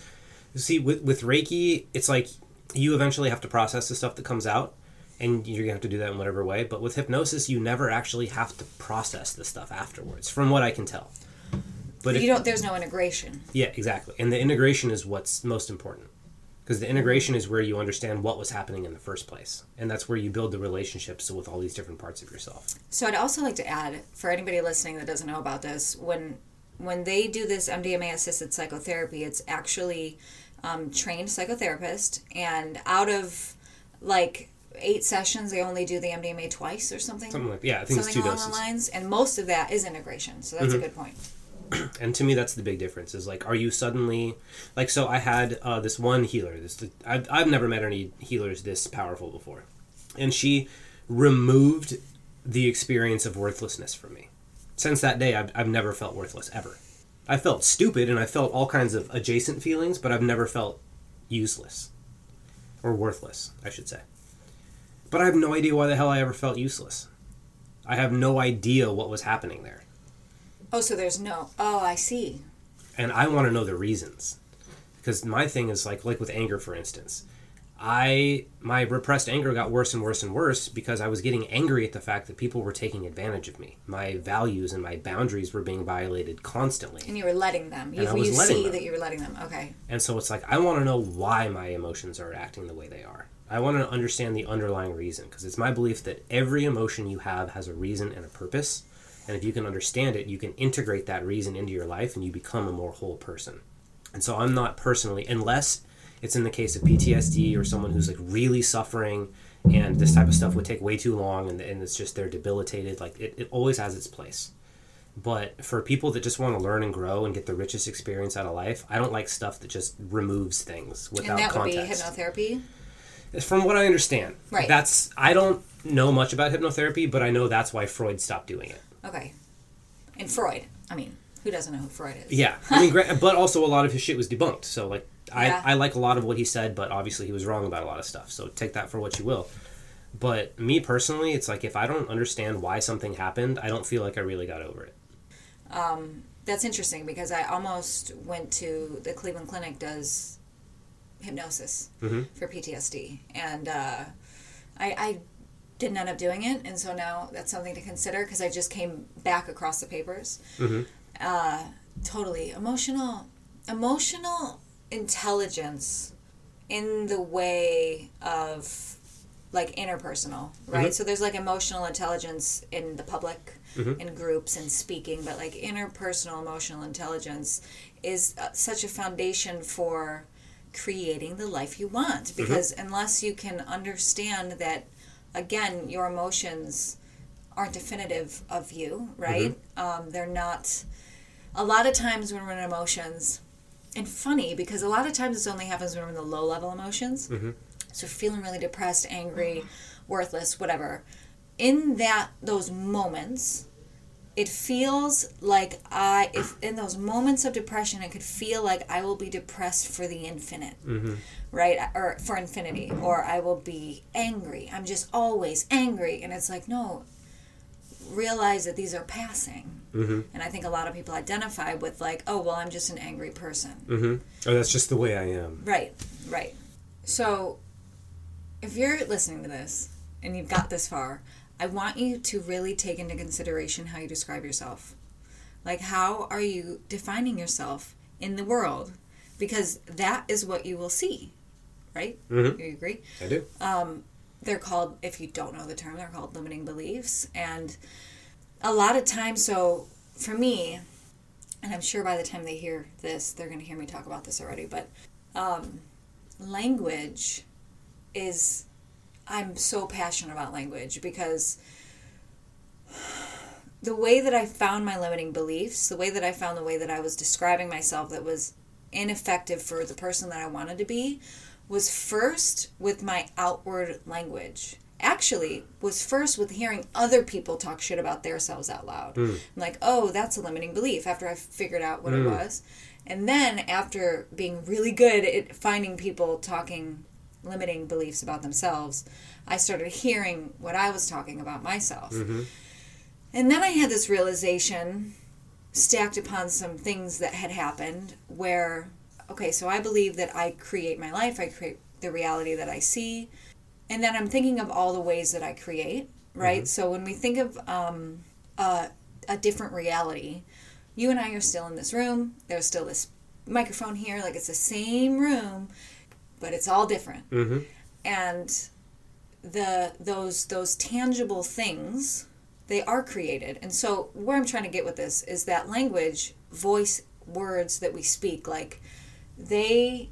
you see, with, with Reiki, it's like you eventually have to process the stuff that comes out, and you're gonna have to do that in whatever way. But with hypnosis, you never actually have to process the stuff afterwards, from what I can tell. But if, you don't. There's no integration. yeah, exactly. And the integration is what's most important. Because the integration is where you understand what was happening in the first place. And that's where you build the relationships with all these different parts of yourself. So I'd also like to add for anybody listening that doesn't know about this, when when they do this MDMA assisted psychotherapy, it's actually um, trained psychotherapist, and out of like eight sessions, they only do the MDMA twice or something. Something like yeah, I think Something it's two along doses. the lines, and most of that is integration. So that's a good point. *clears throat* and to me that's the big difference is like are you suddenly like so i had uh, this one healer this I've, I've never met any healers this powerful before and she removed the experience of worthlessness from me since that day I've, I've never felt worthless ever i felt stupid and i felt all kinds of adjacent feelings but i've never felt useless or worthless i should say But I have no idea why the hell I ever felt useless. I have no idea what was happening there. Oh, so there's no. Oh, I see. And I want to know the reasons. Because my thing is like like with anger for instance. I my repressed anger got worse and worse and worse because I was getting angry at the fact that people were taking advantage of me. My values and my boundaries were being violated constantly. And you were letting them. You, And I was you letting see them. that you were letting them. Okay. And so it's like I want to know why my emotions are acting the way they are. I want to understand the underlying reason because it's my belief that every emotion you have has a reason and a purpose. And if you can understand it, you can integrate that reason into your life and you become a more whole person. And so I'm not personally, unless it's in the case of PTSD or someone who's like really suffering and this type of stuff would take way too long and, and it's just they're debilitated, like it, it always has its place. But for people that just want to learn and grow and get the richest experience out of life, I don't like stuff that just removes things without and that would context. be hypnotherapy. From what I understand, Right. That's I don't know much about hypnotherapy, but I know that's why Freud stopped doing it. Okay. And Freud. I mean, who doesn't know who Freud is? Yeah, I mean, gra- but also a lot of his shit was debunked. So like, I Yeah. I like a lot of what he said, but obviously he was wrong about a lot of stuff. So take that for what you will. But me personally, it's like if I don't understand why something happened, I don't feel like I really got over it. Um, That's interesting because I almost went to the Cleveland Clinic does hypnosis Mhm. for PTSD, and uh, I, I didn't end up doing it, and so now that's something to consider because I just came back across the papers. Mhm. Uh, totally emotional, emotional intelligence in the way of like interpersonal, right? Mhm. So there's like emotional intelligence in the public, Mhm. in groups and speaking, but like interpersonal emotional intelligence is uh, such a foundation for creating the life you want. Because unless you can understand that again your emotions aren't definitive of you right? Um, they're not a lot of times when we're in emotions and funny because a lot of times this only happens when we're in the low level emotions. Mhm. so feeling really depressed angry worthless whatever. In that those moments it feels like i if in those moments of depression it could feel like i will be depressed for the infinite Mm-hmm. right or for infinity or i will be angry i'm just always angry and it's like no realize that these are passing Mm-hmm. and i think a lot of people identify with like oh well i'm just an angry person Mm-hmm. Oh, that's just the way I am. Right, right. So, if you're listening to this and you've got this far, I want you to really take into consideration how you describe yourself. Like, how are you defining yourself in the world? Because that is what you will see, right? Mhm. You agree? I do. they're called if you don't know the term they're called limiting beliefs and a lot of times so for me and i'm sure by the time they hear this they're going to hear me talk about this already but um, language is i'm so passionate about language because the way that i found my limiting beliefs the way that i found the way that i was describing myself that was ineffective for the person that i wanted to be was first with my outward language. Actually, was first with hearing other people talk shit about themselves out loud. Hmm. I'm like, oh, that's a limiting belief after I figured out what it hmm. was. And then after being really good at finding people talking limiting beliefs about themselves, I started hearing what I was talking about myself. And then I had this realization stacked upon some things that had happened where okay so i believe that i create my life i create the reality that i see and then i'm thinking of all the ways that i create right? So when we think of um, a, a different reality you and i are still in this room there's still this microphone here like it's the same room but it's all different. Mm-hmm. and the those those tangible things they are created. And so where i'm trying to get with this is that language voice words that we speak like they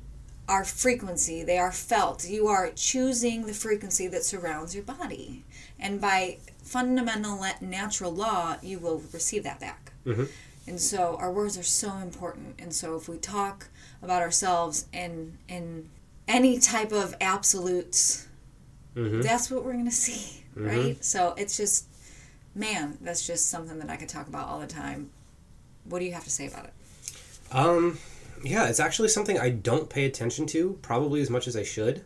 are frequency they are felt. You are choosing the frequency that surrounds your body. And by fundamental natural law you will receive that back. Mhm. and so our words are so important. And so if we talk about ourselves in in any type of absolutes Mhm. that's what we're going to see, right? So it's just, man, that's just something that I could talk about all the time. What do you have to say about it? Um, yeah, it's actually something I don't pay attention to, probably as much as I should,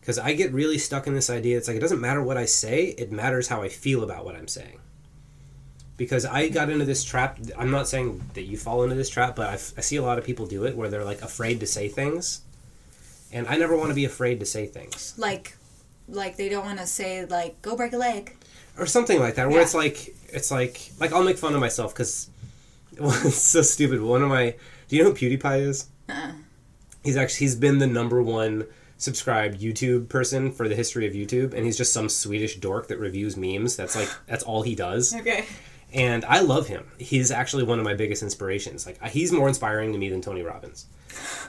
because I get really stuck in this idea. It's like it doesn't matter what I say; it matters how I feel about what I'm saying. Because I got into this trap. I'm not saying that you fall into this trap, but I've, I see a lot of people do it where they're like afraid to say things, and I never want to be afraid to say things Like, like they don't want to say like go break a leg. or something like that. Where Yeah. it's like it's like like I'll make fun of myself because *laughs* it's so stupid. One of my do you know who PewDiePie is? Uh-uh. He's actually he's been the number one subscribed YouTube person for the history of YouTube, and he's just some Swedish dork that reviews memes. That's like *sighs* that's all he does, Okay. and I love him. He's actually one of my biggest inspirations. Like he's more inspiring to me than Tony Robbins,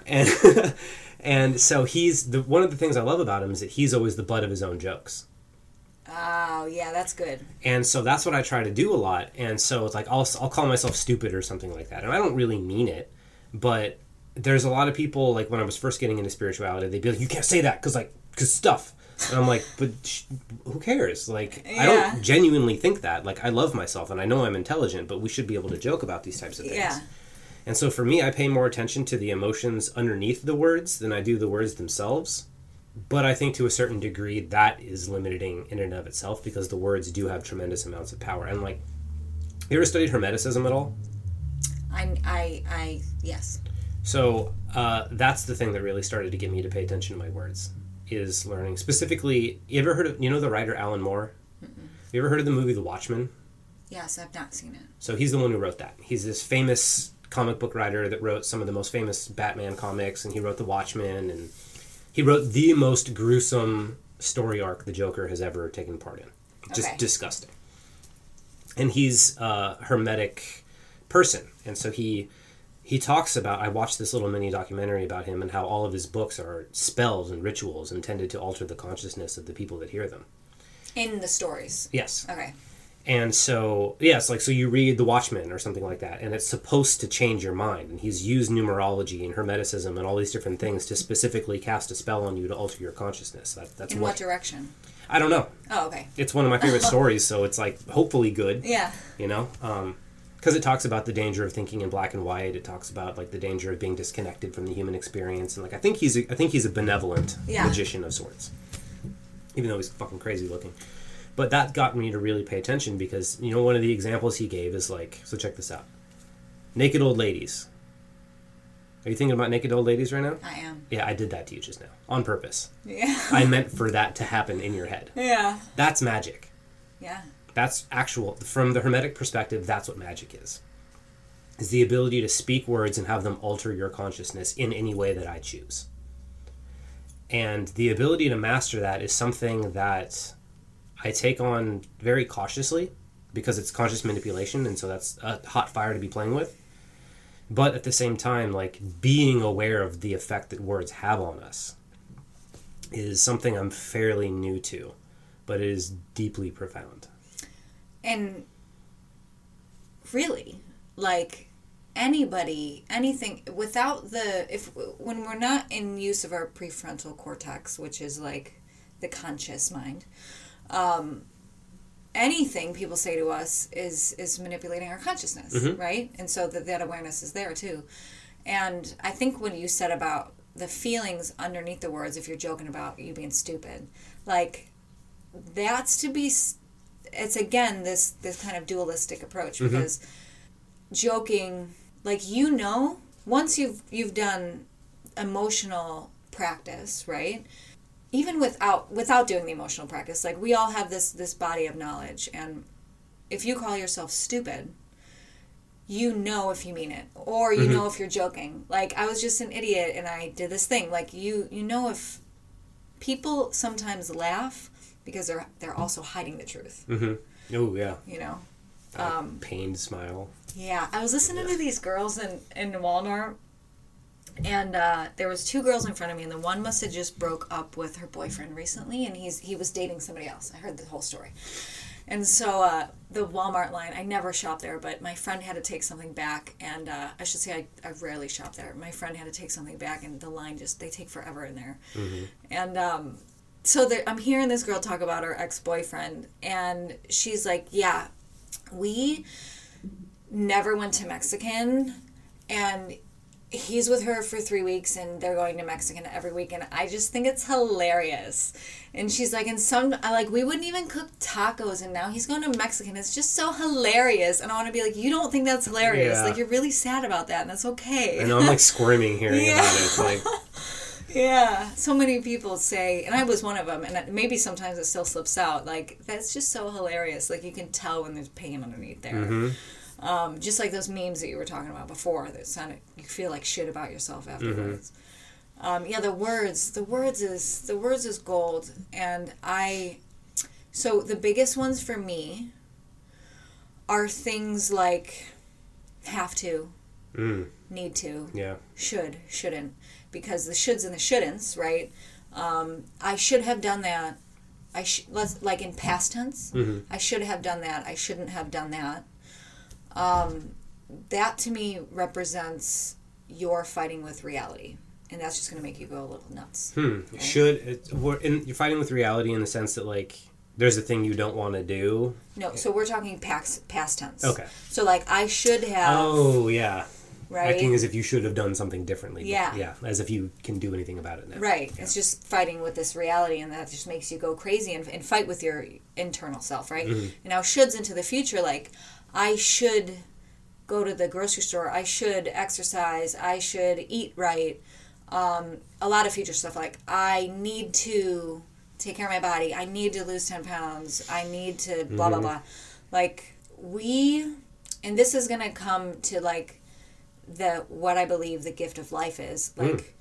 and *laughs* and so he's the one of the things I love about him is that he's always the butt of his own jokes. Oh yeah, that's good. And so that's what I try to do a lot. And so it's like I'll I'll call myself stupid or something like that. And I don't really mean it, but there's a lot of people like when I was first getting into spirituality, they'd be like, "You can't say that because like because stuff." And I'm like, "But sh- who cares? Like I don't genuinely think that. Like I love myself and I know I'm intelligent, but we should be able to joke about these types of things." Yeah. And so for me, I pay more attention to the emotions underneath the words than I do the words themselves. But I think to a certain degree that is limiting in and of itself because the words do have tremendous amounts of power. And like, you ever studied Hermeticism at all? I I I yes. So uh, that's the thing that really started to get me to pay attention to my words is learning specifically. You ever heard of you know the writer Alan Moore? You ever heard of the movie The Watchmen? Yes, I've not seen it. So he's the one who wrote that. He's this famous comic book writer that wrote some of the most famous Batman comics, and he wrote The Watchmen, and he wrote the most gruesome story arc the Joker has ever taken part in. Just Okay. disgusting. And he's a hermetic person, and so he he talks about. I watched this little mini documentary about him and how all of his books are spells and rituals intended to alter the consciousness of the people that hear them. In the stories. Yes. Okay. And so, yes, like so you read The Watchmen or something like that, and it's supposed to change your mind. And he's used numerology and hermeticism and all these different things to specifically cast a spell on you to alter your consciousness. That, that's In what, what direction? I don't know. Oh, okay. It's one of my favorite *laughs* stories, so it's like hopefully good, Yeah. you know, um, because it talks about the danger of thinking in black and white. It talks about like the danger of being disconnected from the human experience, and like I think he's a, I think he's a benevolent Yeah. magician of sorts, even though he's fucking crazy looking. But that got me to really pay attention because you know one of the examples he gave is like so check this out, naked old ladies. Are you thinking about naked old ladies right now? I am. Yeah, I did that to you just now on purpose. Yeah. *laughs* I meant for that to happen in your head. yeah. That's magic. Yeah. That's actual from the hermetic perspective. That's what magic is. Is the ability to speak words and have them alter your consciousness in any way that I choose. And the ability to master that is something that I take on very cautiously because it's conscious manipulation, and so that's a hot fire to be playing with. But at the same time, like being aware of the effect that words have on us is something I'm fairly new to, but it is deeply profound. And really, like anybody, anything without the if when we're not in use of our prefrontal cortex, which is like the conscious mind, um, anything people say to us is is manipulating our consciousness, right? And so that that awareness is there too. And I think when you said about the feelings underneath the words, if you're joking about you being stupid, like that's to be it's again this this kind of dualistic approach because joking like you know once you've you've done emotional practice right even without without doing the emotional practice like we all have this this body of knowledge and if you call yourself stupid you know if you mean it or you know if you're joking. Like i was just an idiot and i did this thing. Like you you know if people sometimes laugh because they're they're also hiding the truth. Mm-hmm. Oh yeah. you know? Um, pained smile. yeah. I was listening to these girls in in walmart and uh, there was two girls in front of me and the one must have just broke up with her boyfriend recently and he's he was dating somebody else. I heard the whole story. And so uh, the walmart line i never shop there but my friend had to take something back and uh, i should say I, I rarely shop there. My friend had to take something back and the line just they take forever in there. And um, so there, i'm hearing this girl talk about her ex-boyfriend and she's like yeah we never went to mexican and he's with her for three weeks and they're going to Mexican every week and I just think it's hilarious. And she's like, and some like we wouldn't even cook tacos and now he's going to Mexican. It's just so hilarious. And I want to be like, you don't think that's hilarious? Yeah. Like you're really sad about that and that's okay. I know I'm like squirming *laughs* hearing Yeah. about it. Like *laughs* Yeah, so many people say, and I was one of them, and maybe sometimes it still slips out. Like that's just so hilarious. Like you can tell when there's pain underneath there. Mm-hmm. Um, just like those memes that you were talking about before, that sounded you feel like shit about yourself afterwards. Um, yeah, the words, the words is the words is gold, and I. So the biggest ones for me are things like have to, mm, need to, yeah. should, shouldn't, because the shoulds and the shouldn'ts, right? Um, I should have done that. I sh- let's like in past tense. Mhm. I should have done that. I shouldn't have done that. Um, that to me represents your fighting with reality, and that's just going to make you go a little nuts. Hmm. Should it, we're in, you're fighting with reality in the sense that like there's a thing you don't want to do. No, so we're talking past past tense. Okay. So like I should have Oh yeah. right. Acting as if you should have done something differently. Yeah. Yeah. As if you can do anything about it now. Right. It's just fighting with this reality, and that just makes you go crazy and, and fight with your internal self, right? Mm-hmm. And now, shoulds into the future, like, I should go to the grocery store, I should exercise, I should eat right. Um, a lot of future stuff, like, I need to take care of my body, I need to lose 10 pounds, I need to blah, blah, blah. Like, we, and this is going to come to, like, the what I believe the gift of life is. Like,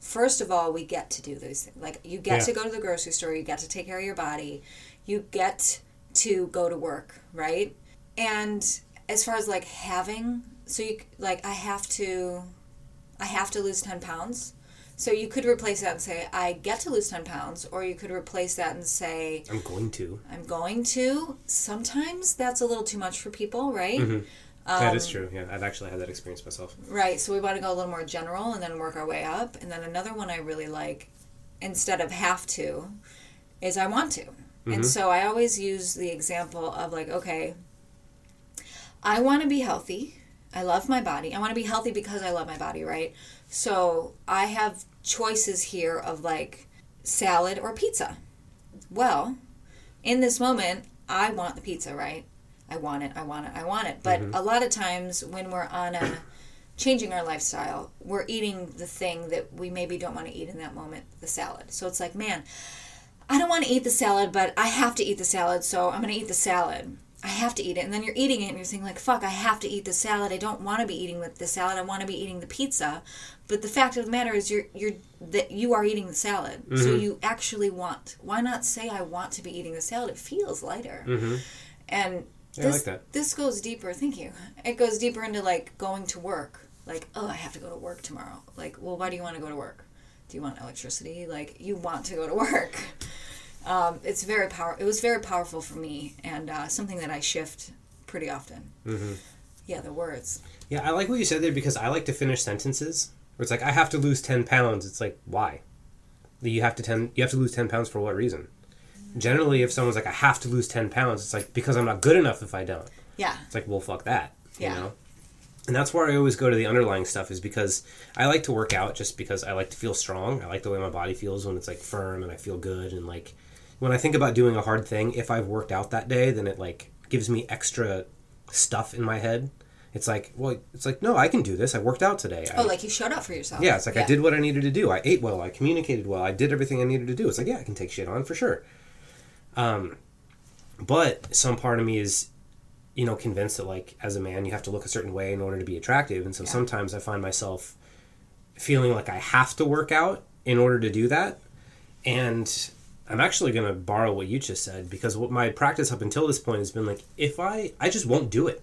first of all, we get to do those things. Like you get Yeah. to go to the grocery store, you get to take care of your body, you get to go to work, right? And as far as like having, so you like I have to, I have to lose ten pounds. So you could replace that and say I get to lose ten pounds, or you could replace that and say I'm going to. I'm going to. Sometimes that's a little too much for people, right? that Um, is true. Yeah. I've actually had that experience myself. Right, so we want to go a little more general and then work our way up. And then another one I really like, instead of have to, is I want to. And so I always use the example of like, okay, I want to be healthy. I love my body. I want to be healthy because I love my body, right? So I have choices here of like salad or pizza. Well, in this moment, I want the pizza, right? I want it, I want it, I want it. But mm-hmm. a lot of times when we're on a changing our lifestyle, we're eating the thing that we maybe don't want to eat in that moment, the salad. So it's like, man, I don't want to eat the salad, but I have to eat the salad, so I'm going to eat the salad. I have to eat it. And then you're eating it and you're thinking like, fuck, I have to eat the salad. I don't want to be eating with the salad. I want to be eating the pizza. But the fact of the matter is you're you're that you are eating the salad. So mm-hmm. you actually want. Why not say I want to be eating the salad? It feels lighter. Mm-hmm. And Yeah, I this, like that. this goes deeper. Thank you. It goes deeper into like going to work. Like, oh, I have to go to work tomorrow. Like, well, why do you want to go to work? Do you want electricity? Like, you want to go to work. Um, it's very power. It was very powerful for me, and uh, something that I shift pretty often. Mm-hmm. Yeah, the words. Yeah, I like what you said there because I like to finish sentences where it's like I have to lose ten pounds. It's like why? You have to ten. You have to lose ten pounds for what reason? Generally, if someone's like I have to lose ten pounds, it's like because I'm not good enough if I don't. Yeah. It's like well, fuck that. Yeah. You know. And that's where I always go to the underlying stuff is because I like to work out just because I like to feel strong. I like the way my body feels when it's like firm and I feel good and like when I think about doing a hard thing, if I've worked out that day, then it like gives me extra stuff in my head. It's like, well, it's like, no, I can do this. I worked out today. I, Oh, like you showed up for yourself. yeah, it's like I did what I needed to do. I ate well. I communicated well. I did everything I needed to do. It's like, yeah, I can take shit on for sure. Um, but some part of me is, you know, convinced that like as a man, you have to look a certain way in order to be attractive, and so sometimes I find myself feeling like I have to work out in order to do that, and I'm actually going to borrow what you just said because what my practice up until this point has been like, if I, I just won't do it.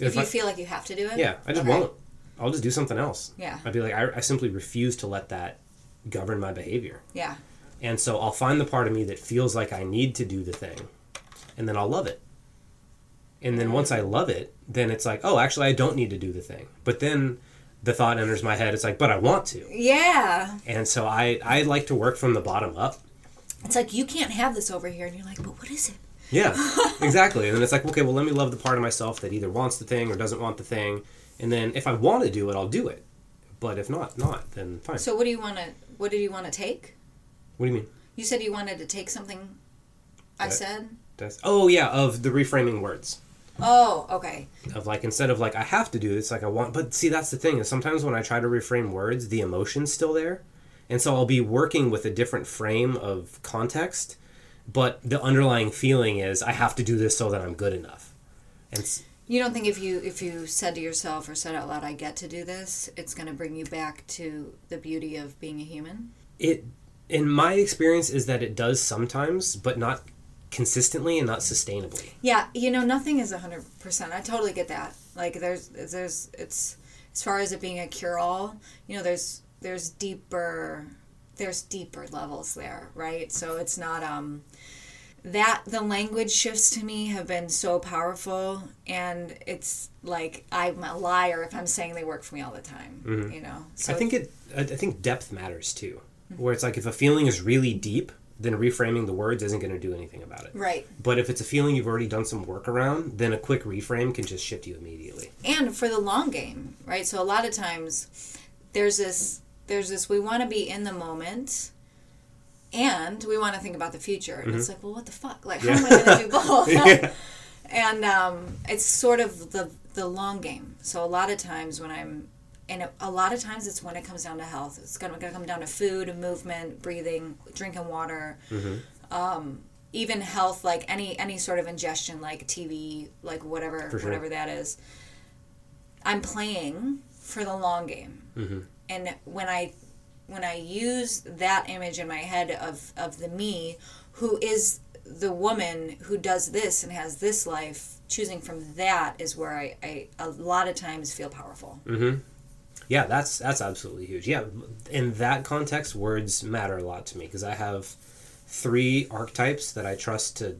If you I- feel like you have to do it. yeah, I just Okay. won't. I'll just do something else. Yeah. I'd be like, I, I simply refuse to let that govern my behavior. Yeah. And so I'll find the part of me that feels like I need to do the thing, and then I'll love it. And then once I love it, then it's like, oh, actually, I don't need to do the thing. But then the thought enters my head, it's like, but I want to. Yeah. And so I, I like to work from the bottom up. It's like you can't have this over here, and you're like, but what is it? Yeah, *laughs* exactly. And then it's like, okay, well, let me love the part of myself that either wants the thing or doesn't want the thing. And then if I want to do it, I'll do it. But if not, not then fine. So what do you want to? What did you want to take? what do you mean? You said you wanted to take something. I That- said. That's, oh yeah, of the reframing words. Oh, okay. Of like instead of like I have to do this, like I want. But see, that's the thing is sometimes when I try to reframe words, the emotion's still there, and so I'll be working with a different frame of context, but the underlying feeling is I have to do this so that I'm good enough. And You don't think if you if you said to yourself or said out loud, "I get to do this," it's going to bring you back to the beauty of being a human? it, in my experience, is that it does sometimes, but not consistently and not sustainably. Yeah, you know, nothing is hundred percent. I totally get that. Like, there's there's it's as far as it being a cure all. You know, there's there's deeper there's deeper levels there, right? So it's not um that the language shifts to me have been so powerful and it's like i'm a liar if i'm saying they work for me all the time you know so I think it. I I think depth matters too. Where it's like if a feeling is really deep, then reframing the words isn't going to do anything about it. right. But if it's a feeling you've already done some work around, then a quick reframe can just shift you immediately. and for the long game right? So a lot of times there's this there's this we want to be in the moment and we want to think about the future. And it's like well what the fuck? Like how am i going to do *laughs* both? Yeah. *laughs* and um, it's sort of the the long game. So a lot of times when i'm and a lot of times it's when it comes down to health. It's going to come down to food and movement breathing drinking water. Um, even health like any any sort of ingestion like tv like whatever sure. whatever that is. I'm playing for the long game. Mm-hmm. and when i when i use that image in my head of of the me who is the woman who does this and has this life choosing from that is where i, I a lot of times feel powerful Yeah, that's that's absolutely huge. Yeah, in that context, words matter a lot to me because I have three archetypes that I trust to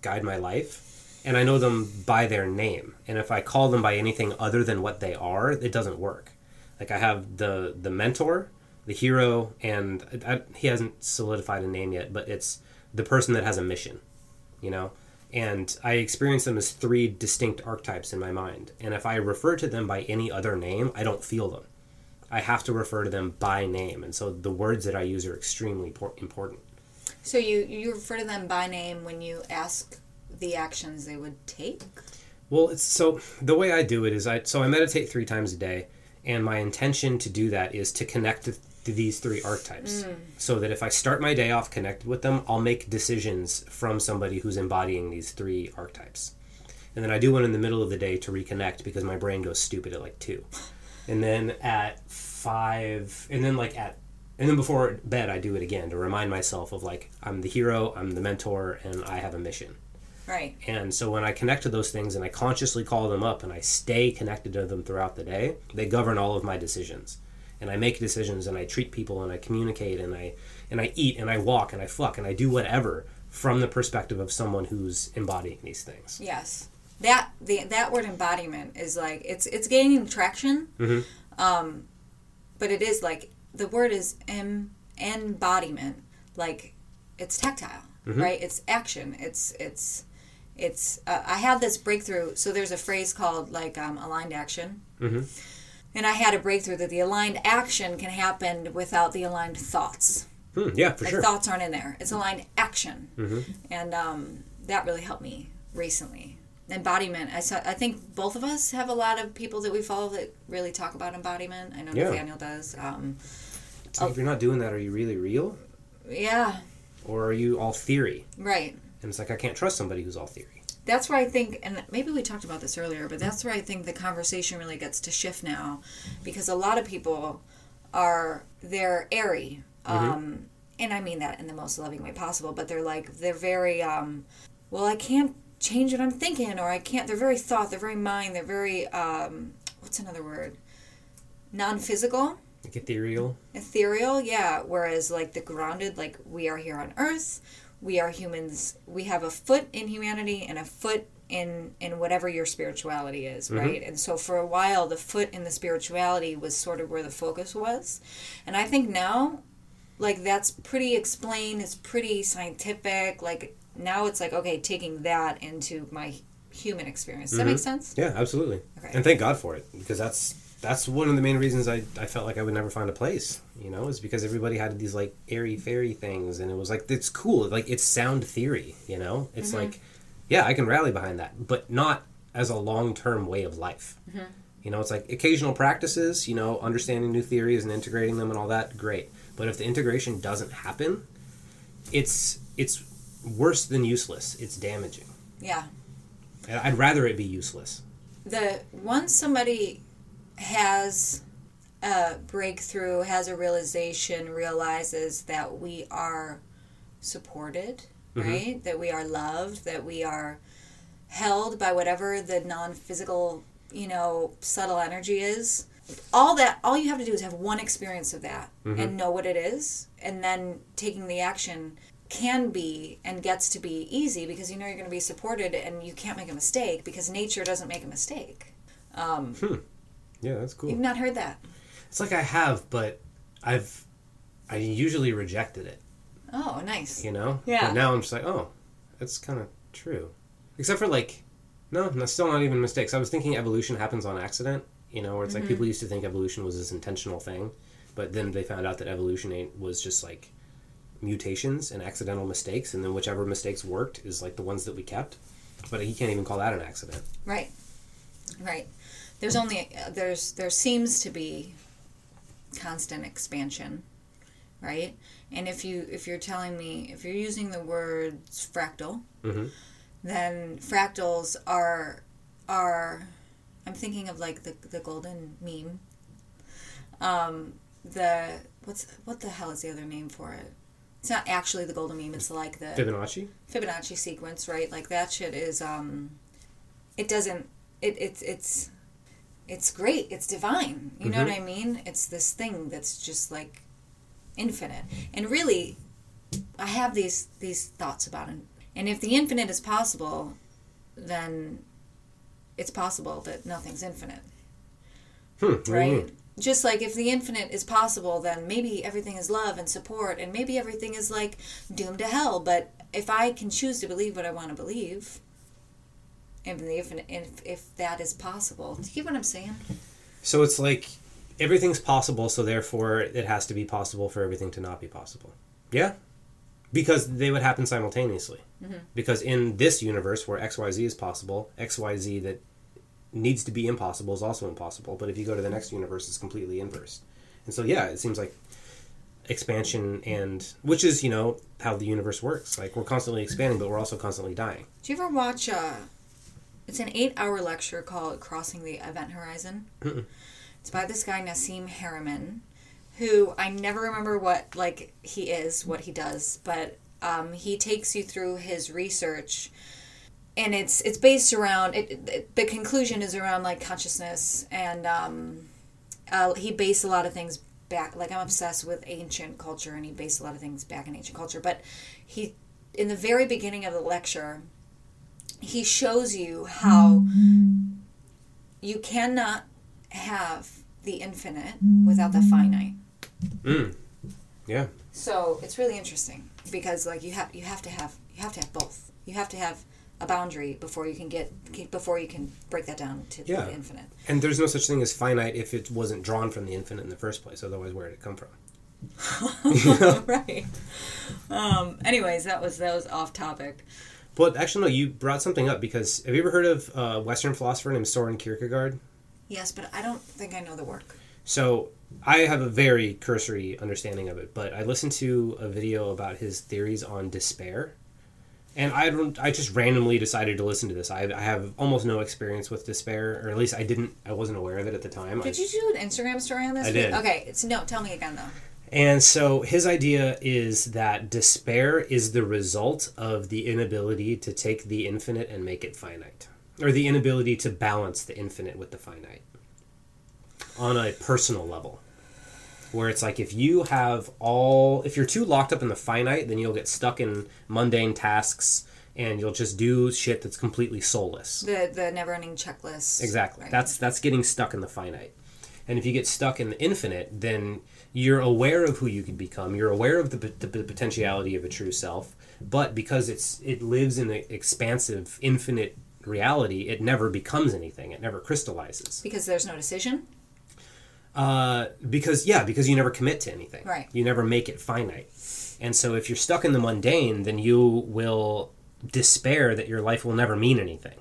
guide my life, and I know them by their name. And if I call them by anything other than what they are, it doesn't work. Like I have the the mentor, the hero, and I, he hasn't solidified a name yet, but it's the person that has a mission. You know, and I experience them as three distinct archetypes in my mind. And if I refer to them by any other name, I don't feel them. I have to refer to them by name, and so the words that I use are extremely important. so you you refer to them by name when you ask the actions they would take Well, it's so the way I do it is I so I meditate three times a day, and my intention to do that is to connect these three archetypes, mm. so that if I start my day off connected with them, I'll make decisions from somebody who's embodying these three archetypes, and then I do one in the middle of the day to reconnect because my brain goes stupid at like two, and then at five, and then like at and then before bed I do it again to remind myself of like I'm the hero, I'm the mentor, and I have a mission. right. And so when I connect to those things and I consciously call them up and I stay connected to them throughout the day, they govern all of my decisions. And I make decisions and I treat people and I communicate and I and I eat and I walk and I fuck and I do whatever from the perspective of someone who's embodying these things. Yes, that the that word embodiment is like it's it's gaining traction. Um, but it is like the word is em, embodiment. Like it's tactile, right? It's action. It's it's it's. Uh, I had this breakthrough. So there's a phrase called like um, aligned action. And I had a breakthrough that the aligned action can happen without the aligned thoughts. Hmm, yeah, for Like sure. thoughts aren't in there. It's aligned action, and um, that really helped me recently. Embodiment. I saw, I think both of us have a lot of people that we follow that really talk about embodiment. I know Yeah. Nathaniel does. Um, like, if you're not doing that, are you really real? yeah, Or are you all theory? right. And it's like I can't trust somebody who's all theory. That's where I think, and maybe we talked about this earlier, but that's where I think the conversation really gets to shift now, because a lot of people are they're airy, um, and I mean that in the most loving way possible. But they're like they're very um, well. I can't change what I'm thinking, or I can't. They're very thought. They're very mind. They're very um, what's another word? Non-physical Like ethereal. ethereal yeah whereas like the grounded like we are here on earth we are humans. We have a foot in humanity and a foot in in whatever your spirituality is mm-hmm. right? And so for a while the foot in the spirituality was sort of where the focus was. And i think now like that's pretty explained. It's pretty scientific. Like now it's like okay taking that into my human experience. Does that make mm-hmm. sense? Yeah, absolutely. Okay. And thank God for it because that's that's one of the main reasons I, I felt like I would never find a place, you know, is because everybody had these like airy fairy things and it was like it's cool. Like it's sound theory, you know? It's Mm-hmm. like yeah, I can rally behind that, but not as a long term way of life. Mm-hmm. You know, it's like occasional practices, you know, understanding new theories and integrating them and all that, great. But if the integration doesn't happen, it's it's worse than useless. It's damaging. Yeah. I'd rather it be useless. The once somebody has a breakthrough, has a realization, realizes that we are supported, mm-hmm. right? That we are loved, that we are held by whatever the non-physical, you know, subtle energy is. All that all you have to do is have one experience of that mm-hmm. and know what it is and then taking the action can be and gets to be easy because you know you're going to be supported and you can't make a mistake because nature doesn't make a mistake. Um, hmm. Yeah, that's cool. You've not heard that. It's like I have, but I've I usually rejected it, Oh, nice. you know. Yeah. But now I'm just like, oh, that's kind of true. Except for like, no, that's still not even mistakes. I was thinking evolution happens on accident, you know, where it's Mm-hmm. like people used to think evolution was this intentional thing, but then they found out that evolution ain't, was just like mutations and accidental mistakes, and then whichever mistakes worked is like the ones that we kept. But you can't even call that an accident. Right. Right. There's only there's there seems to be constant expansion, right? And if you if you're telling me if you're using the words fractal, Mhm. then fractals are are I'm thinking of like the the golden mean. Um the what's what the hell is the other name for it? It's not actually the golden mean, it's like the Fibonacci. Fibonacci sequence, right? Like that shit is um it doesn't it it's it's it's great. It's divine. You know what I mean? It's this thing that's just like infinite. And really I have these these thoughts about it. And if the infinite is possible, then it's possible that nothing's infinite, Hmm. what do you right? Just like if the infinite is possible, then maybe everything is love and support, and maybe everything is like doomed to hell. But if I can choose to believe what I want to believe, and the if, if that is possible, do you get what I'm saying? So it's like everything's possible, so therefore it has to be possible for everything to not be possible. Yeah? Because they would happen simultaneously. Because in this universe where XYZ is possible, XYZ that needs to be impossible is also impossible. But if you go to the next universe, it's completely inverse. And so, yeah, it seems like expansion and which is you know how the universe works like we're constantly expanding but we're also constantly dying Do you ever watch? Uh, it's an eight-hour lecture called "Crossing the Event Horizon." It's by this guy Nassim Haramein, who I never remember what like he is, what he does, but um, he takes you through his research, and it's it's based around it, it- The conclusion is around like consciousness, and um, uh, he based a lot of things back. Like I'm obsessed with ancient culture, and he based a lot of things back in ancient culture. But he, in the very beginning of the lecture, he shows you how you cannot have the infinite without the finite. mm. yeah So it's really interesting because like you have you have to have you have to have both. You have to have a boundary before you can get before you can break that down to Yeah. the infinite. and there's no such thing as finite if it wasn't drawn from the infinite in the first place otherwise where did it come from *laughs* right. Um, anyways, that was that was off topic. But actually, no. You brought something up because have you ever heard of a Western philosopher named Soren Kierkegaard? Yes, but I don't think I know the work. So I have a very cursory understanding of it, but I listened to a video about his theories on despair, and I don't. I just randomly decided to listen to this. I, I have almost no experience with despair, or at least I didn't. I wasn't aware of it at the time. I- Did you do an Instagram story on this? I did. Okay, it's no. Tell me again though. And so his idea is that despair is the result of the inability to take the infinite and make it finite, or the inability to balance the infinite with the finite on a personal level. Where it's like if you have all, if you're too locked up in the finite, then you'll get stuck in mundane tasks and you'll just do shit that's completely soulless. The the never ending checklist. Exactly. Right. That's that's getting stuck in the finite. And if you get stuck in the infinite, then you're aware of who you could become. You're aware of the, the, the potentiality of a true self, but because it's it lives in an expansive, infinite reality, it never becomes anything. It never crystallizes. because there's no decision. Uh, because yeah, because you never commit to anything. Right. You never make it finite. And so if you're stuck in the mundane, then you will despair that your life will never mean anything.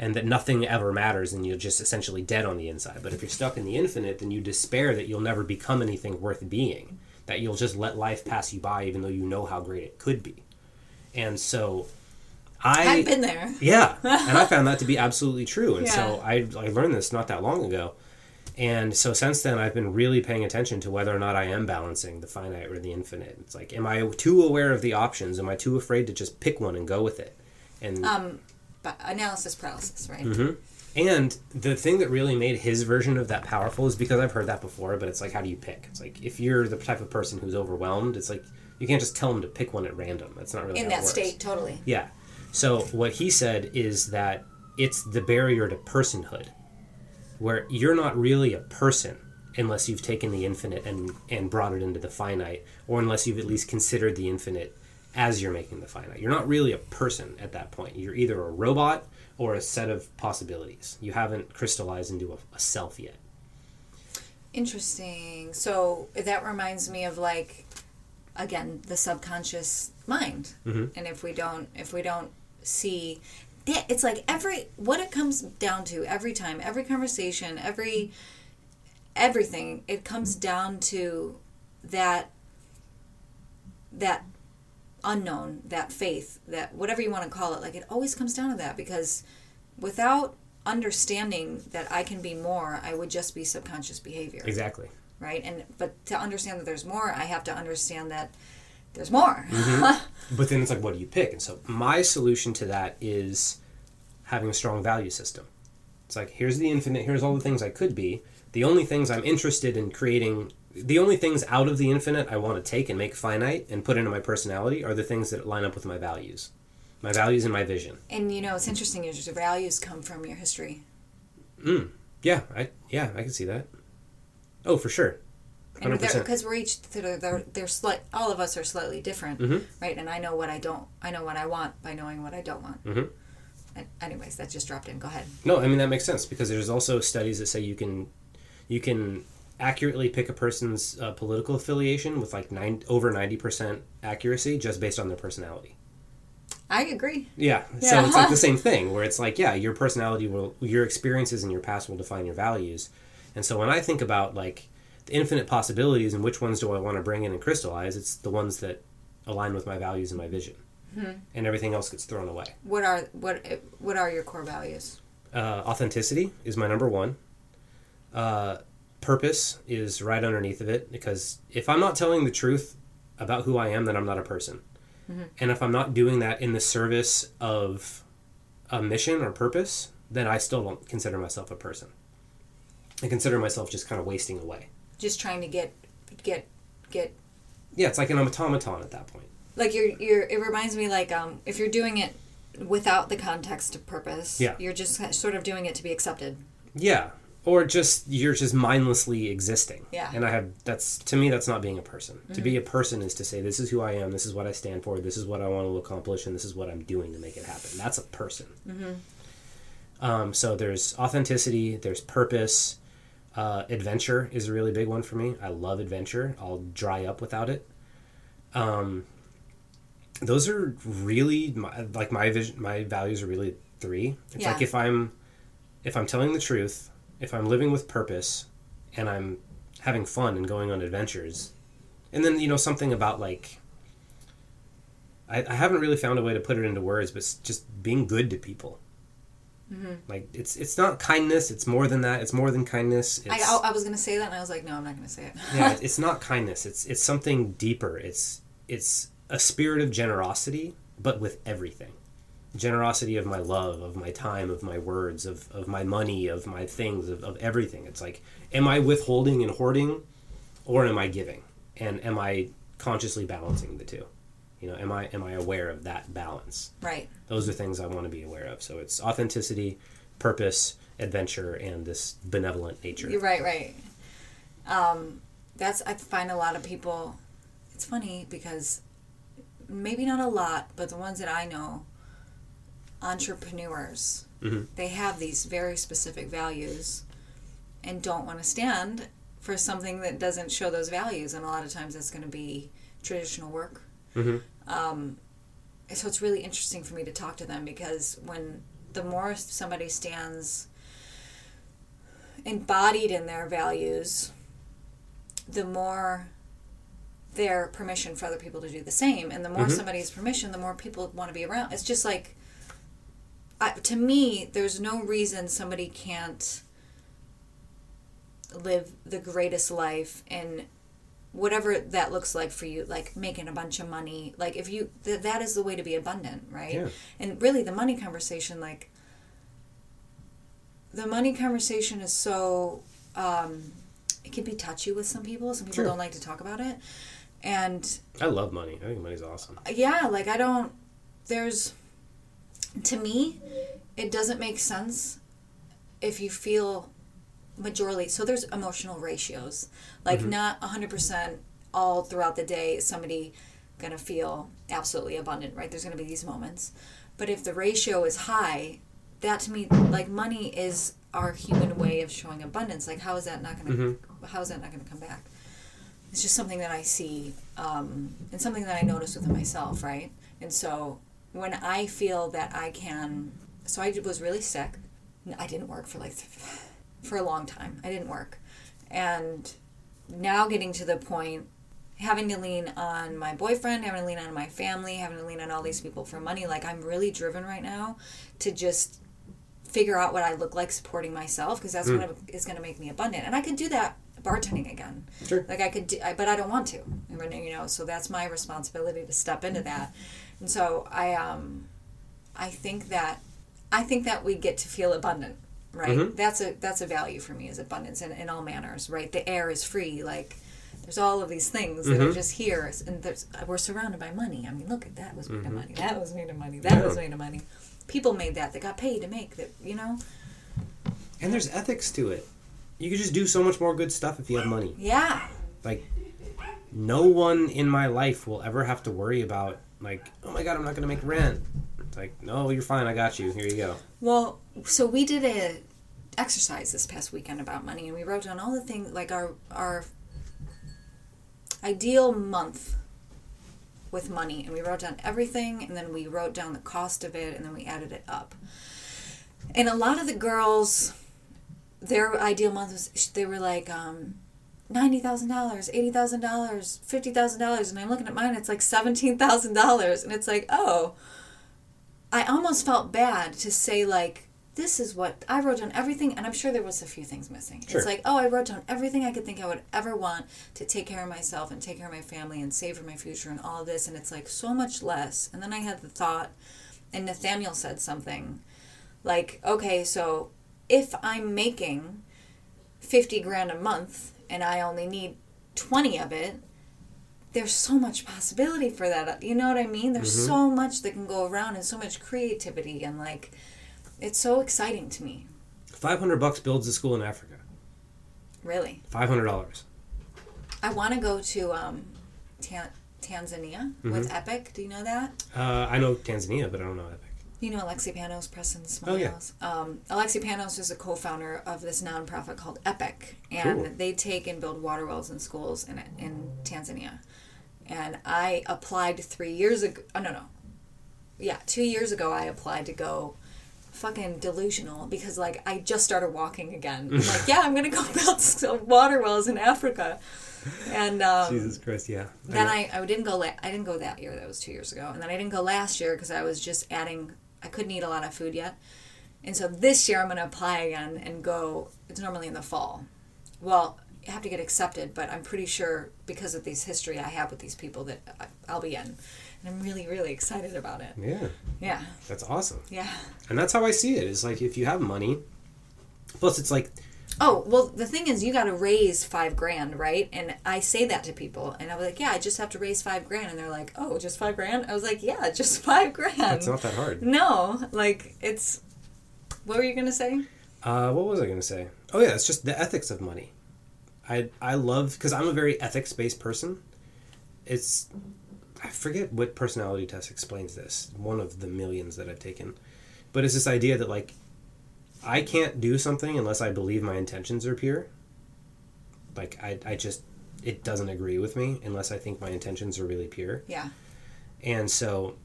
And that nothing ever matters and you're just essentially dead on the inside. But if you're stuck in the infinite, then you despair that you'll never become anything worth being. That you'll just let life pass you by even though you know how great it could be. And so I I've been there. yeah, *laughs* and I found that to be absolutely true. And so I, I learned this not that long ago. And so since then, I've been really paying attention to whether or not I am balancing the finite or the infinite. It's like, am I too aware of the options? Am I too afraid to just pick one and go with it? And Um, analysis paralysis, right? Mm-hmm. and the thing that really made his version of that powerful is because I've heard that before, but it's like, how do you pick? It's like if you're the type of person who's overwhelmed, it's like you can't just tell them to pick one at random. That's not really In that state, totally. Yeah. So what he said is that it's the barrier to personhood, where you're not really a person unless you've taken the infinite and and brought it into the finite, or unless you've at least considered the infinite as you're making the finite. You're not really a person at that point. You're either a robot or a set of possibilities. You haven't crystallized into a, a self yet. Interesting. So that reminds me of like, again, the subconscious mind. Mm-hmm. And if we don't, if we don't see, that it's like every what it comes down to every time, every conversation, every everything. It comes down to that that unknown, that faith, that whatever you want to call it. Like it always comes down to that because without understanding that I can be more, I would just be subconscious behavior Exactly. right? And but to understand that there's more, I have to understand that there's more. Mm-hmm. *laughs* But then it's like, what do you pick? And so my solution to that is having a strong value system. It's like, here's the infinite, here's all the things I could be. The only things I'm interested in creating, the only things out of the infinite I want to take and make finite and put into my personality are the things that line up with my values. My values and my vision. and you know, it's interesting. Is your values come from your history, Mm. Yeah, I yeah, I can see that. Oh, for sure. 100%. because we're each they're, they're, slight. All of us are slightly different, Mhm. right? And I know what I don't. I know what I want by knowing what I don't want. Mhm. And anyways, that just dropped in. Go ahead. No, I mean that makes sense because there's also studies that say you can you can accurately pick a person's uh, political affiliation with like nine over 90% accuracy just based on their personality. I agree. Yeah. So Yeah. it's like the same thing where it's like yeah, your personality will your experiences in your past will define your values. And so when I think about like the infinite possibilities and which ones do I want to bring in and crystallize, it's the ones that align with my values and my vision. And everything else gets thrown away. What are what what are your core values? uh, authenticity is my number one. Uh, purpose is right underneath of it because if I'm not telling the truth about who I am, then I'm not a person. And if I'm not doing that in the service of a mission or purpose, then I still don't consider myself a person. I consider myself just kind of wasting away. Just trying to get get get Yeah, it's like an automaton at that point. like you're you're it reminds me like um if you're doing it without the context of purpose Yeah. you're just sort of doing it to be accepted Yeah. Or just you're just mindlessly existing. Yeah. And I have that's to me that's not being a person. To be a person is to say this is who I am, this is what I stand for, this is what I want to accomplish, and this is what I'm doing to make it happen. That's a person. Um, so there's authenticity, there's purpose. Uh, adventure is a really big one for me. I love adventure. I'll dry up without it. Um, those are really my, like my vision. My values are really three. It's like if I'm if I'm telling the truth, if I'm living with purpose, and I'm having fun and going on adventures, and then you know something about like I, I haven't really found a way to put it into words, but just being good to people. Mm-hmm. Like it's it's not kindness. It's more than that. It's more than kindness. It's, I, I was gonna say that and I was like no I'm not gonna say it *laughs* yeah, it- *laughs* it's not kindness. It's it's something deeper. It's it's a spirit of generosity, but with everything. Generosity of my love, of my time, of my words, of, of my money, of my things, of, of everything. It's like, am I withholding and hoarding, or am I giving? And am I consciously balancing the two? You know, am I am I aware of that balance? right Those are things I want to be aware of. So it's authenticity, purpose, adventure, and this benevolent nature. you're right right um that's I find a lot of people it's funny because maybe not a lot but the ones that I know entrepreneurs Mhm. they have these very specific values and don't want to stand for something that doesn't show those values, and a lot of times that's going to be traditional work. Mhm. Um, so it's really interesting for me to talk to them because when the more somebody stands embodied in their values, the more their permission for other people to do the same, and the more Mhm. somebody's permission, the more people want to be around. It's just like, I, to me, there's no reason somebody can't live the greatest life and whatever that looks like for you like making a bunch of money like if you th- that is the way to be abundant right Yeah. and really the money conversation like the money conversation is so um it can be touchy with some people some people don't like to talk about it and I love money. I think money's awesome. yeah like i don't there's to me it doesn't make sense if you feel majorly so there's emotional ratios. Like not 100% all throughout the day is somebody going to feel absolutely abundant right? There's going to be these moments. But if the ratio is high that to me like money is our human way of showing abundance. Like how is that not going to how is that not going to come back? It's just something that I see um, and something that I notice within myself, right? And so when I feel that I can, so I was really sick. I didn't work for like for a long time. I didn't work, and now getting to the point having to lean on my boyfriend, having to lean on my family, having to lean on all these people for money. Like I'm really driven right now to just figure out what I look like supporting myself because that's hmm. what is going to make me abundant. And I could do that bartending again. Sure. Like I could, do, I, but I don't want to. You know, so that's my responsibility to step into that. And so I, um, I think that, I think that we get to feel abundant, right? Mhm. That's a that's a value for me is abundance in, in all manners, right? The air is free, like. There's all of these things that are Mhm. just here, and there's, we're surrounded by money. I mean, look at that was made of Mhm. money. That was made of money. That was made of money. People made that. They got paid to make that. You know. And there's ethics to it. You could just do so much more good stuff if you have money. Yeah. Like, no one in my life will ever have to worry about, like, oh my god, I'm not to make rent. It's like, no, you're fine. I got you. Here you go. Well, so we did a exercise this past weekend about money, and we wrote down all the things like our our ideal month with money, and we wrote down everything, and then we wrote down the cost of it, and then we added it up. And a lot of the girls, their ideal month was they were like um, ninety thousand dollars, eighty thousand dollars, fifty thousand dollars, and I'm looking at mine, it's like seventeen thousand dollars, and it's like, oh. I almost felt bad to say like this is what I wrote down everything and I'm sure there was a few things missing. Sure. It's like, oh, I wrote down everything I could think I would ever want to take care of myself and take care of my family and save for my future and all this and it's like so much less. And then I had the thought and Nathaniel said something like, okay, so if I'm making 50 grand a month and I only need 20 of it, there's so much possibility for that. You know what I mean? There's Mhm. so much that can go around and so much creativity and like it's so exciting to me. 500 bucks builds a school in Africa. Really. $500. I want to go to um, Tan- Tanzania with Mhm. Epic. Do you know that? Uh, I know Tanzania, but I don't know Epic. You know Alexi Panos, Preston Oh, yeah. Smiles. Um, Alexi Panos is a co-founder of this nonprofit called Epic, and Cool. they take and build water wells in schools in in Tanzania. And I applied three years ago. Oh no no, yeah, two years ago I applied to go. Fucking delusional because like I just started walking again. *laughs* I'm like, yeah, I'm gonna go *laughs* build water wells in Africa, and um, Jesus Christ, yeah. then know. I, I didn't go la- I didn't go that year that was two years ago and then I didn't go last year because I was just adding I couldn't eat a lot of food yet. And so this year I'm gonna apply again and go it's normally in the fall. Well you have to get accepted but I'm pretty sure because of this history I have with these people that I'll be in. And I'm really really excited about it. Yeah, yeah. That's awesome. yeah. And that's how I see it. It's like if you have money, plus it's like, Oh, well, the thing is, you got to raise five grand, right? And I say that to people, and I was like, yeah, I just have to raise five grand. And they're like, oh, just five grand? I was like, yeah, *laughs* just five grand. it's not that hard. No, like, it's. What were you going to say? Uh, what was I going to say? Oh yeah, it's just the ethics of money. I I love because I'm a very ethics based person. It's I forget what personality test explains this. One of the millions that I've taken, but it's this idea that like I can't do something unless I believe my intentions are pure. Like I, I just it doesn't agree with me unless I think my intentions are really pure. Yeah. And so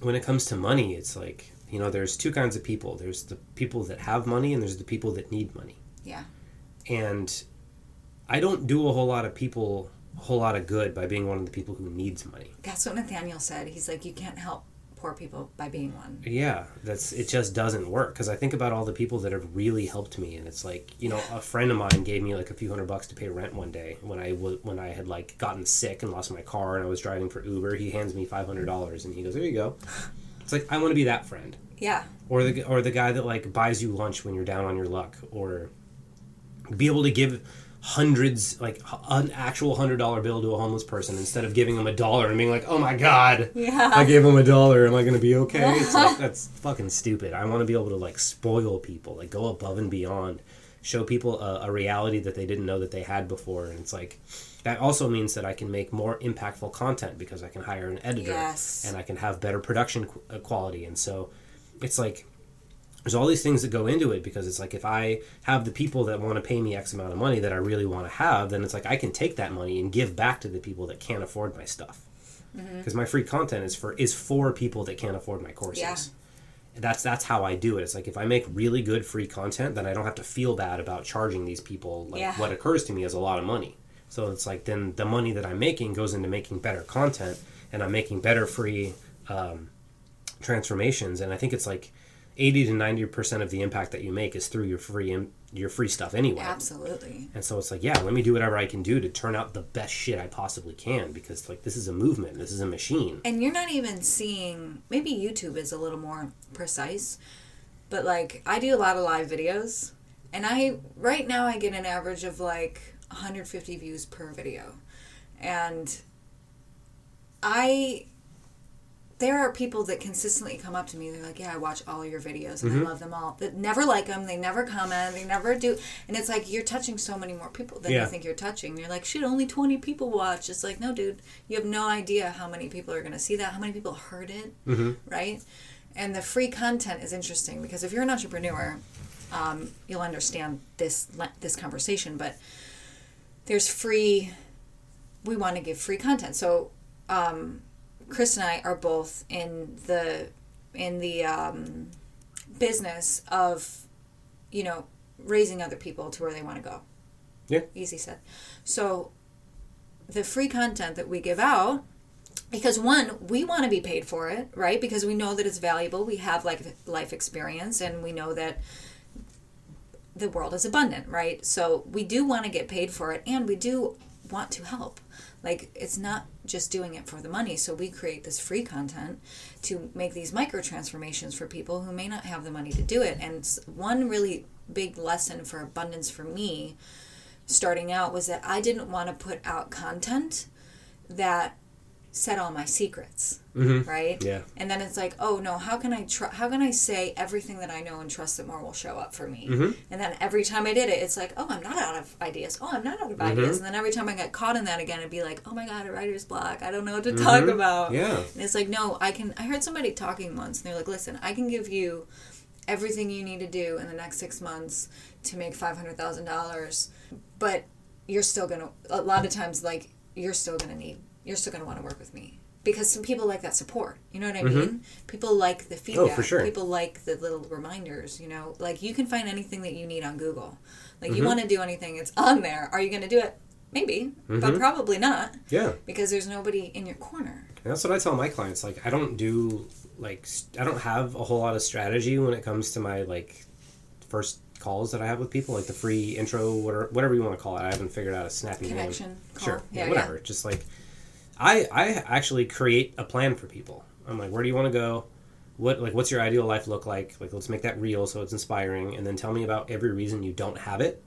when it comes to money, it's like, you know, there's two kinds of people. There's the people that have money and there's the people that need money. Yeah. And I don't do a whole lot of people a whole lot of good by being one of the people who needs money. That's what Nathaniel said. He's like, you can't help poor people by being one. Yeah, that's it. Just doesn't work because I think about all the people that have really helped me, and it's like you know, a friend of mine gave me like a few hundred bucks to pay rent one day when I when I had like gotten sick and lost my car and I was driving for Uber. He hands me five hundred dollars and he goes, "There you go." It's like I want to be that friend, Yeah. or the or the guy that like buys you lunch when you're down on your luck, or be able to give hundreds like an actual hundred dollar bill to a homeless person instead of giving them a dollar and being like, "Oh my god." Yeah. I gave them a dollar. Am I going to be okay? It's *laughs* like, that's fucking stupid. I want to be able to like spoil people, like go above and beyond, show people a, a reality that they didn't know that they had before. And it's like that also means that I can make more impactful content because I can hire an editor Yes. and I can have better production qu- uh, quality. And so it's like there's all these things that go into it because it's like if I have the people that want to pay me X amount of money that I really want to have, then it's like I can take that money and give back to the people that can't afford my stuff. Because my free content is for is for people that can't afford my courses. Yeah. That's that's how I do it. It's like if I make really good free content, then I don't have to feel bad about charging these people like Yeah. what occurs to me is a lot of money. So it's like then the money that I'm making goes into making better content, and I'm making better free um, transformations. And I think it's like eighty to ninety percent of the impact that you make is through your free im- your free stuff anyway. Absolutely. And so it's like, yeah, let me do whatever I can do to turn out the best shit I possibly can because like this is a movement, this is a machine. And you're not even seeing, maybe YouTube is a little more precise, but like I do a lot of live videos, and I, right now, I get an average of like 150 views per video. And I, there are people that consistently come up to me. They're like, "Yeah, I watch all your videos and I love them all." That never like them. They never comment. They never do. And it's like you're touching so many more people than Yeah. you think you're touching. You're like, "Shit, only 20 people watch." It's like, no, dude, you have no idea how many people are going to see that. How many people heard it, right? And the free content is interesting because if you're an entrepreneur, um, you'll understand this this conversation. But there's free. We want to give free content, so. Um, Chris and I are both in the in the um, business of you know raising other people to where they want to go. Yeah. Easy said. So the free content that we give out because one we want to be paid for it right because we know that it's valuable we have like life experience and we know that the world is abundant right so we do want to get paid for it and we do want to help. Like it's not just doing it for the money. So we create this free content to make these micro transformations for people who may not have the money to do it. And one really big lesson for abundance for me starting out was that I didn't want to put out content that said all my secrets, right? Yeah. And then it's like, oh no, how can I tr- how can I say everything that I know and trust that more will show up for me? Mm-hmm. And then every time I did it, it's like, oh, I'm not out of ideas. Oh, I'm not out of ideas. And then every time I got caught in that again, it'd be like, oh my god, a writer's block. I don't know what to talk about. Mm-hmm. Yeah. And it's like, no, I can. I heard somebody talking once, and they're like, listen, I can give you everything you need to do in the next six months to make five hundred thousand dollars, but you're still gonna. A lot of times, like you're still gonna need. You're still gonna want to work with me because some people like that support. You know what I mean? People like the feedback. Mm-hmm. Oh, for sure. People like the little reminders. You know, like you can find anything that you need on Google. Like Mm-hmm. you want to do anything, it's on there. Are you gonna do it? Maybe, Mm-hmm. but probably not Yeah. because there's nobody in your corner. And that's what I tell my clients. Like, I don't do like I don't have a whole lot of strategy when it comes to my like first calls that I have with people, like the free intro, whatever, whatever you want to call it. I haven't figured out a snappy Connection name. call. Sure, Yeah, yeah, whatever. Just like I, I actually create a plan for people. I'm like, where do you want to go? What like what's your ideal life look like? Like, let's make that real so it's inspiring, and then tell me about every reason you don't have it,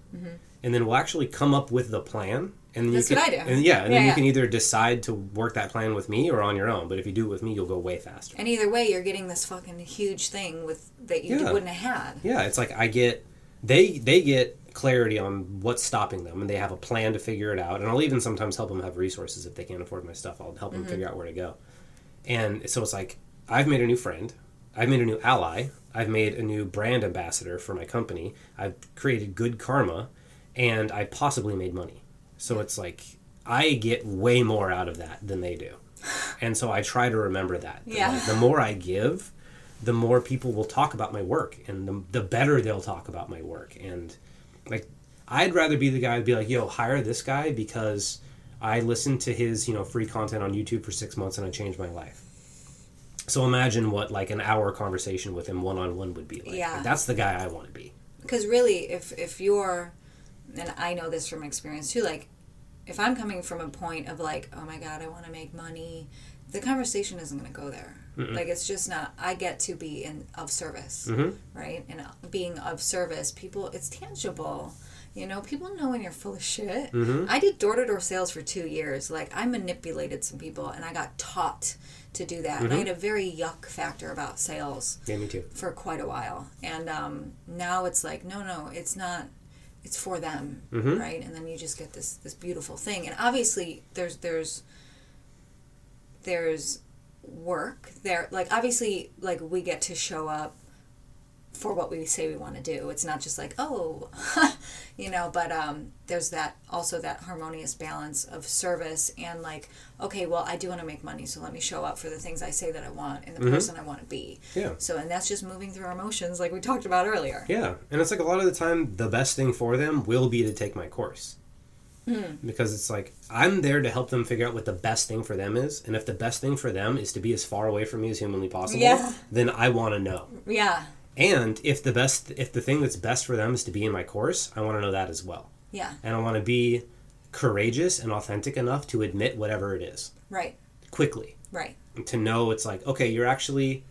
and then we'll actually come up with the plan. And Mm-hmm. That's you what I do. And yeah, and Yeah, then you yeah. can either decide to work that plan with me or on your own. But if you do it with me, you'll go way faster. And either way, you're getting this fucking huge thing with that you Yeah. wouldn't have had. Yeah, it's like I get they they get clarity on what's stopping them, and they have a plan to figure it out. And I'll even sometimes help them have resources if they can't afford my stuff. I'll help them mm-hmm. figure out where to go. And so it's like I've made a new friend, I've made a new ally, I've made a new brand ambassador for my company, I've created good karma, and I possibly made money. So it's like I get way more out of that than they do. *laughs* And so I try to remember that. Yeah. like, the more I give, the more people will talk about my work and the, the better they'll talk about my work. And like, I'd rather be the guy to be like, yo, hire this guy because I listened to his, you know, free content on YouTube for six months and I changed my life. So imagine what like an hour conversation with him one on one would be like. Yeah. Like, that's the guy I want to be. because really if if you're and i know this from experience too like if i'm coming from a point of like oh my god i want to make money the conversation isn't going to go there like it's just not i get to be in of service Mhm. right? And uh, being of service people it's tangible. You know people know when you're full of shit. I did door-to-door sales for two years. Like i manipulated some people and i got taught to do that. And i had a very yuck factor about sales Yeah, me too. for quite a while. And um, now it's like no no it's not it's for them Mhm. right? And then you just get this this beautiful thing. And obviously there's there's there's work there. Like obviously like we get to show up for what we say we want to do. It's not just like oh *laughs* you know but um there's that also that harmonious balance of service and like okay well i do want to make money so let me show up for the things i say that i want and the person i want to be. Yeah. so and that's just moving through our emotions like we talked about earlier. Yeah, and it's like a lot of the time, the best thing for them will be to take my course. Hmm. Because it's like, I'm there to help them figure out what the best thing for them is. And if the best thing for them is to be as far away from me as humanly possible, Yeah. then I want to know. yeah And if the best, if the thing that's best for them is to be in my course, I want to know that as well. yeah And I want to be courageous and authentic enough to admit whatever it is right quickly. right To know it's like, okay, you're actually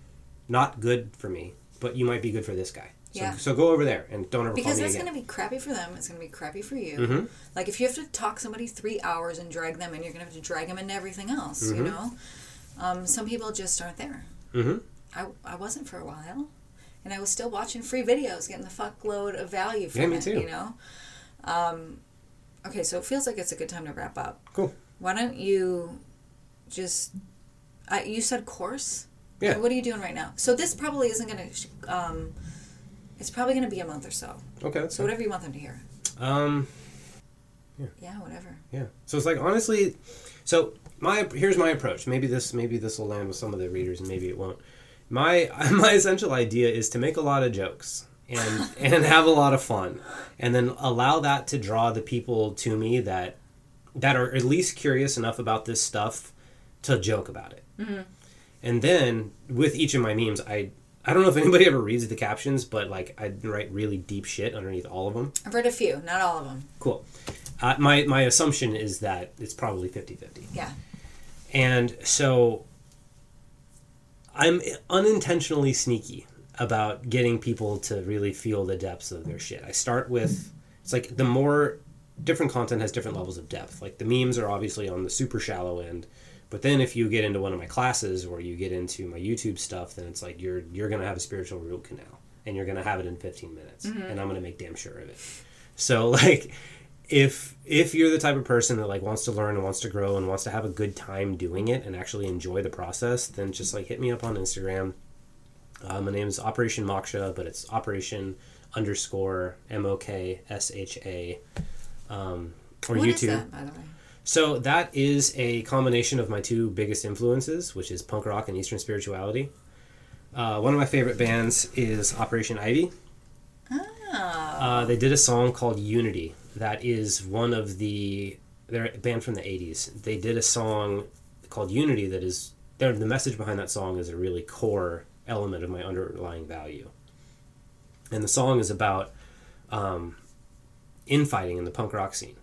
not good for me, but you might be good for this guy. So, Yeah. so go over there and don't ever because that's going to be crappy for them it's going to be crappy for you Mhm. like if you have to talk somebody three hours and drag them and you're going to have to drag them into everything else you Mhm. know um, some people just aren't there Mhm. I, I wasn't for a while and i was still watching free videos getting the fuckload of value from Yeah, me it too. you know um, okay so it feels like it's a good time to wrap up Cool. why don't you just I, you said course Yeah. what are you doing right now so this probably isn't going to um, it's probably going to be a month or so Okay, that's so fine. whatever you want them to hear Um, yeah whatever yeah. So it's like honestly, so my here's my approach. Maybe this maybe this will land with some of the readers, and maybe it won't. My *laughs* my essential idea is to make a lot of jokes and *laughs* and have a lot of fun, and then allow that to draw the people to me that that are at least curious enough about this stuff to joke about it. And then with each of my memes, I I don't know if *laughs* anybody ever reads the captions, but like I write really deep shit underneath all of them. i've read a few not all of them Cool. Uh, my my assumption is that it's probably 50-50. yeah And so I'm unintentionally sneaky about getting people to really feel the depths of their shit. I start with it's like the more different content has different levels of depth. Like the memes are obviously on the super shallow end, but then if you get into one of my classes or you get into my YouTube stuff, then it's like you're you're gonna have a spiritual root canal and you're gonna have it in 15 minutes, and I'm gonna make damn sure of it. So *laughs* like if if you're the type of person that like wants to learn and wants to grow and wants to have a good time doing it and actually enjoy the process, then just like hit me up on Instagram. Uh, my name is Operation Moksha, but it's Operation underscore M O K S H A. Um, or What YouTube. that, by the way So that is a combination of my two biggest influences, which is punk rock and Eastern spirituality. Uh, one of my favorite bands is Operation Ivy. oh Uh, they did a song called Unity. That is one of the they're a band from the '80s. They did a song called Unity. That is the message behind that song is a really core element of my underlying value. And the song is about um, infighting in the punk rock scene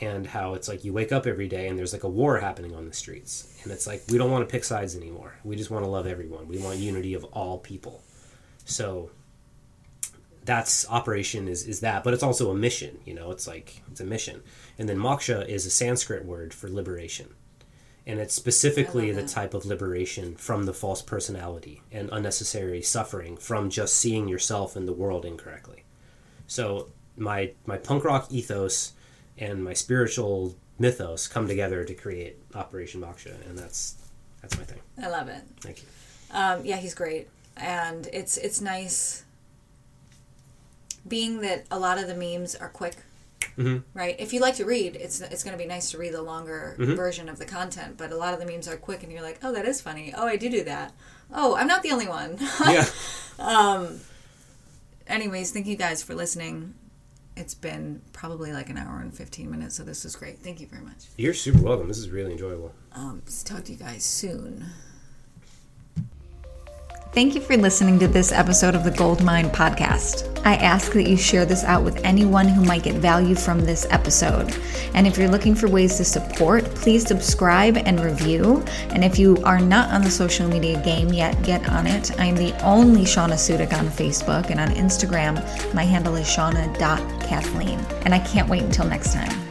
and how it's like you wake up every day and there's like a war happening on the streets. And it's like we don't want to pick sides anymore. We just want to love everyone. We want unity of all people. So that's operation is, is that but it's also a mission you know? It's like it's a mission. And then moksha is a sanskrit word for liberation. And it's specifically the type of liberation from the false personality and unnecessary suffering from just seeing yourself and the world incorrectly. So my my punk rock ethos and my spiritual mythos come together to create operation moksha and that's that's my thing i love it thank you Um, yeah, he's great, and it's it's nice. Being that a lot of the memes are quick, right? If you like to read, it's it's going to be nice to read the longer Mm-hmm. version of the content. But a lot of the memes are quick, and you're like, oh, that is funny. Oh, I do do that. Oh, I'm not the only one. *laughs* yeah. um. Anyways, thank you guys for listening. It's been probably like an hour and 15 minutes, so this is great. Thank you very much. You're super welcome. This is really enjoyable. Um, talk to you guys soon. Thank you for listening to this episode of the Goldmine podcast. I ask that you share this out with anyone who might get value from this episode. And if you're looking for ways to support, please subscribe and review. And if you are not on the social media game yet, get on it. I am the only Shauna Sudik on Facebook, and on Instagram, my handle is shauna.kathleen. And I can't wait until next time.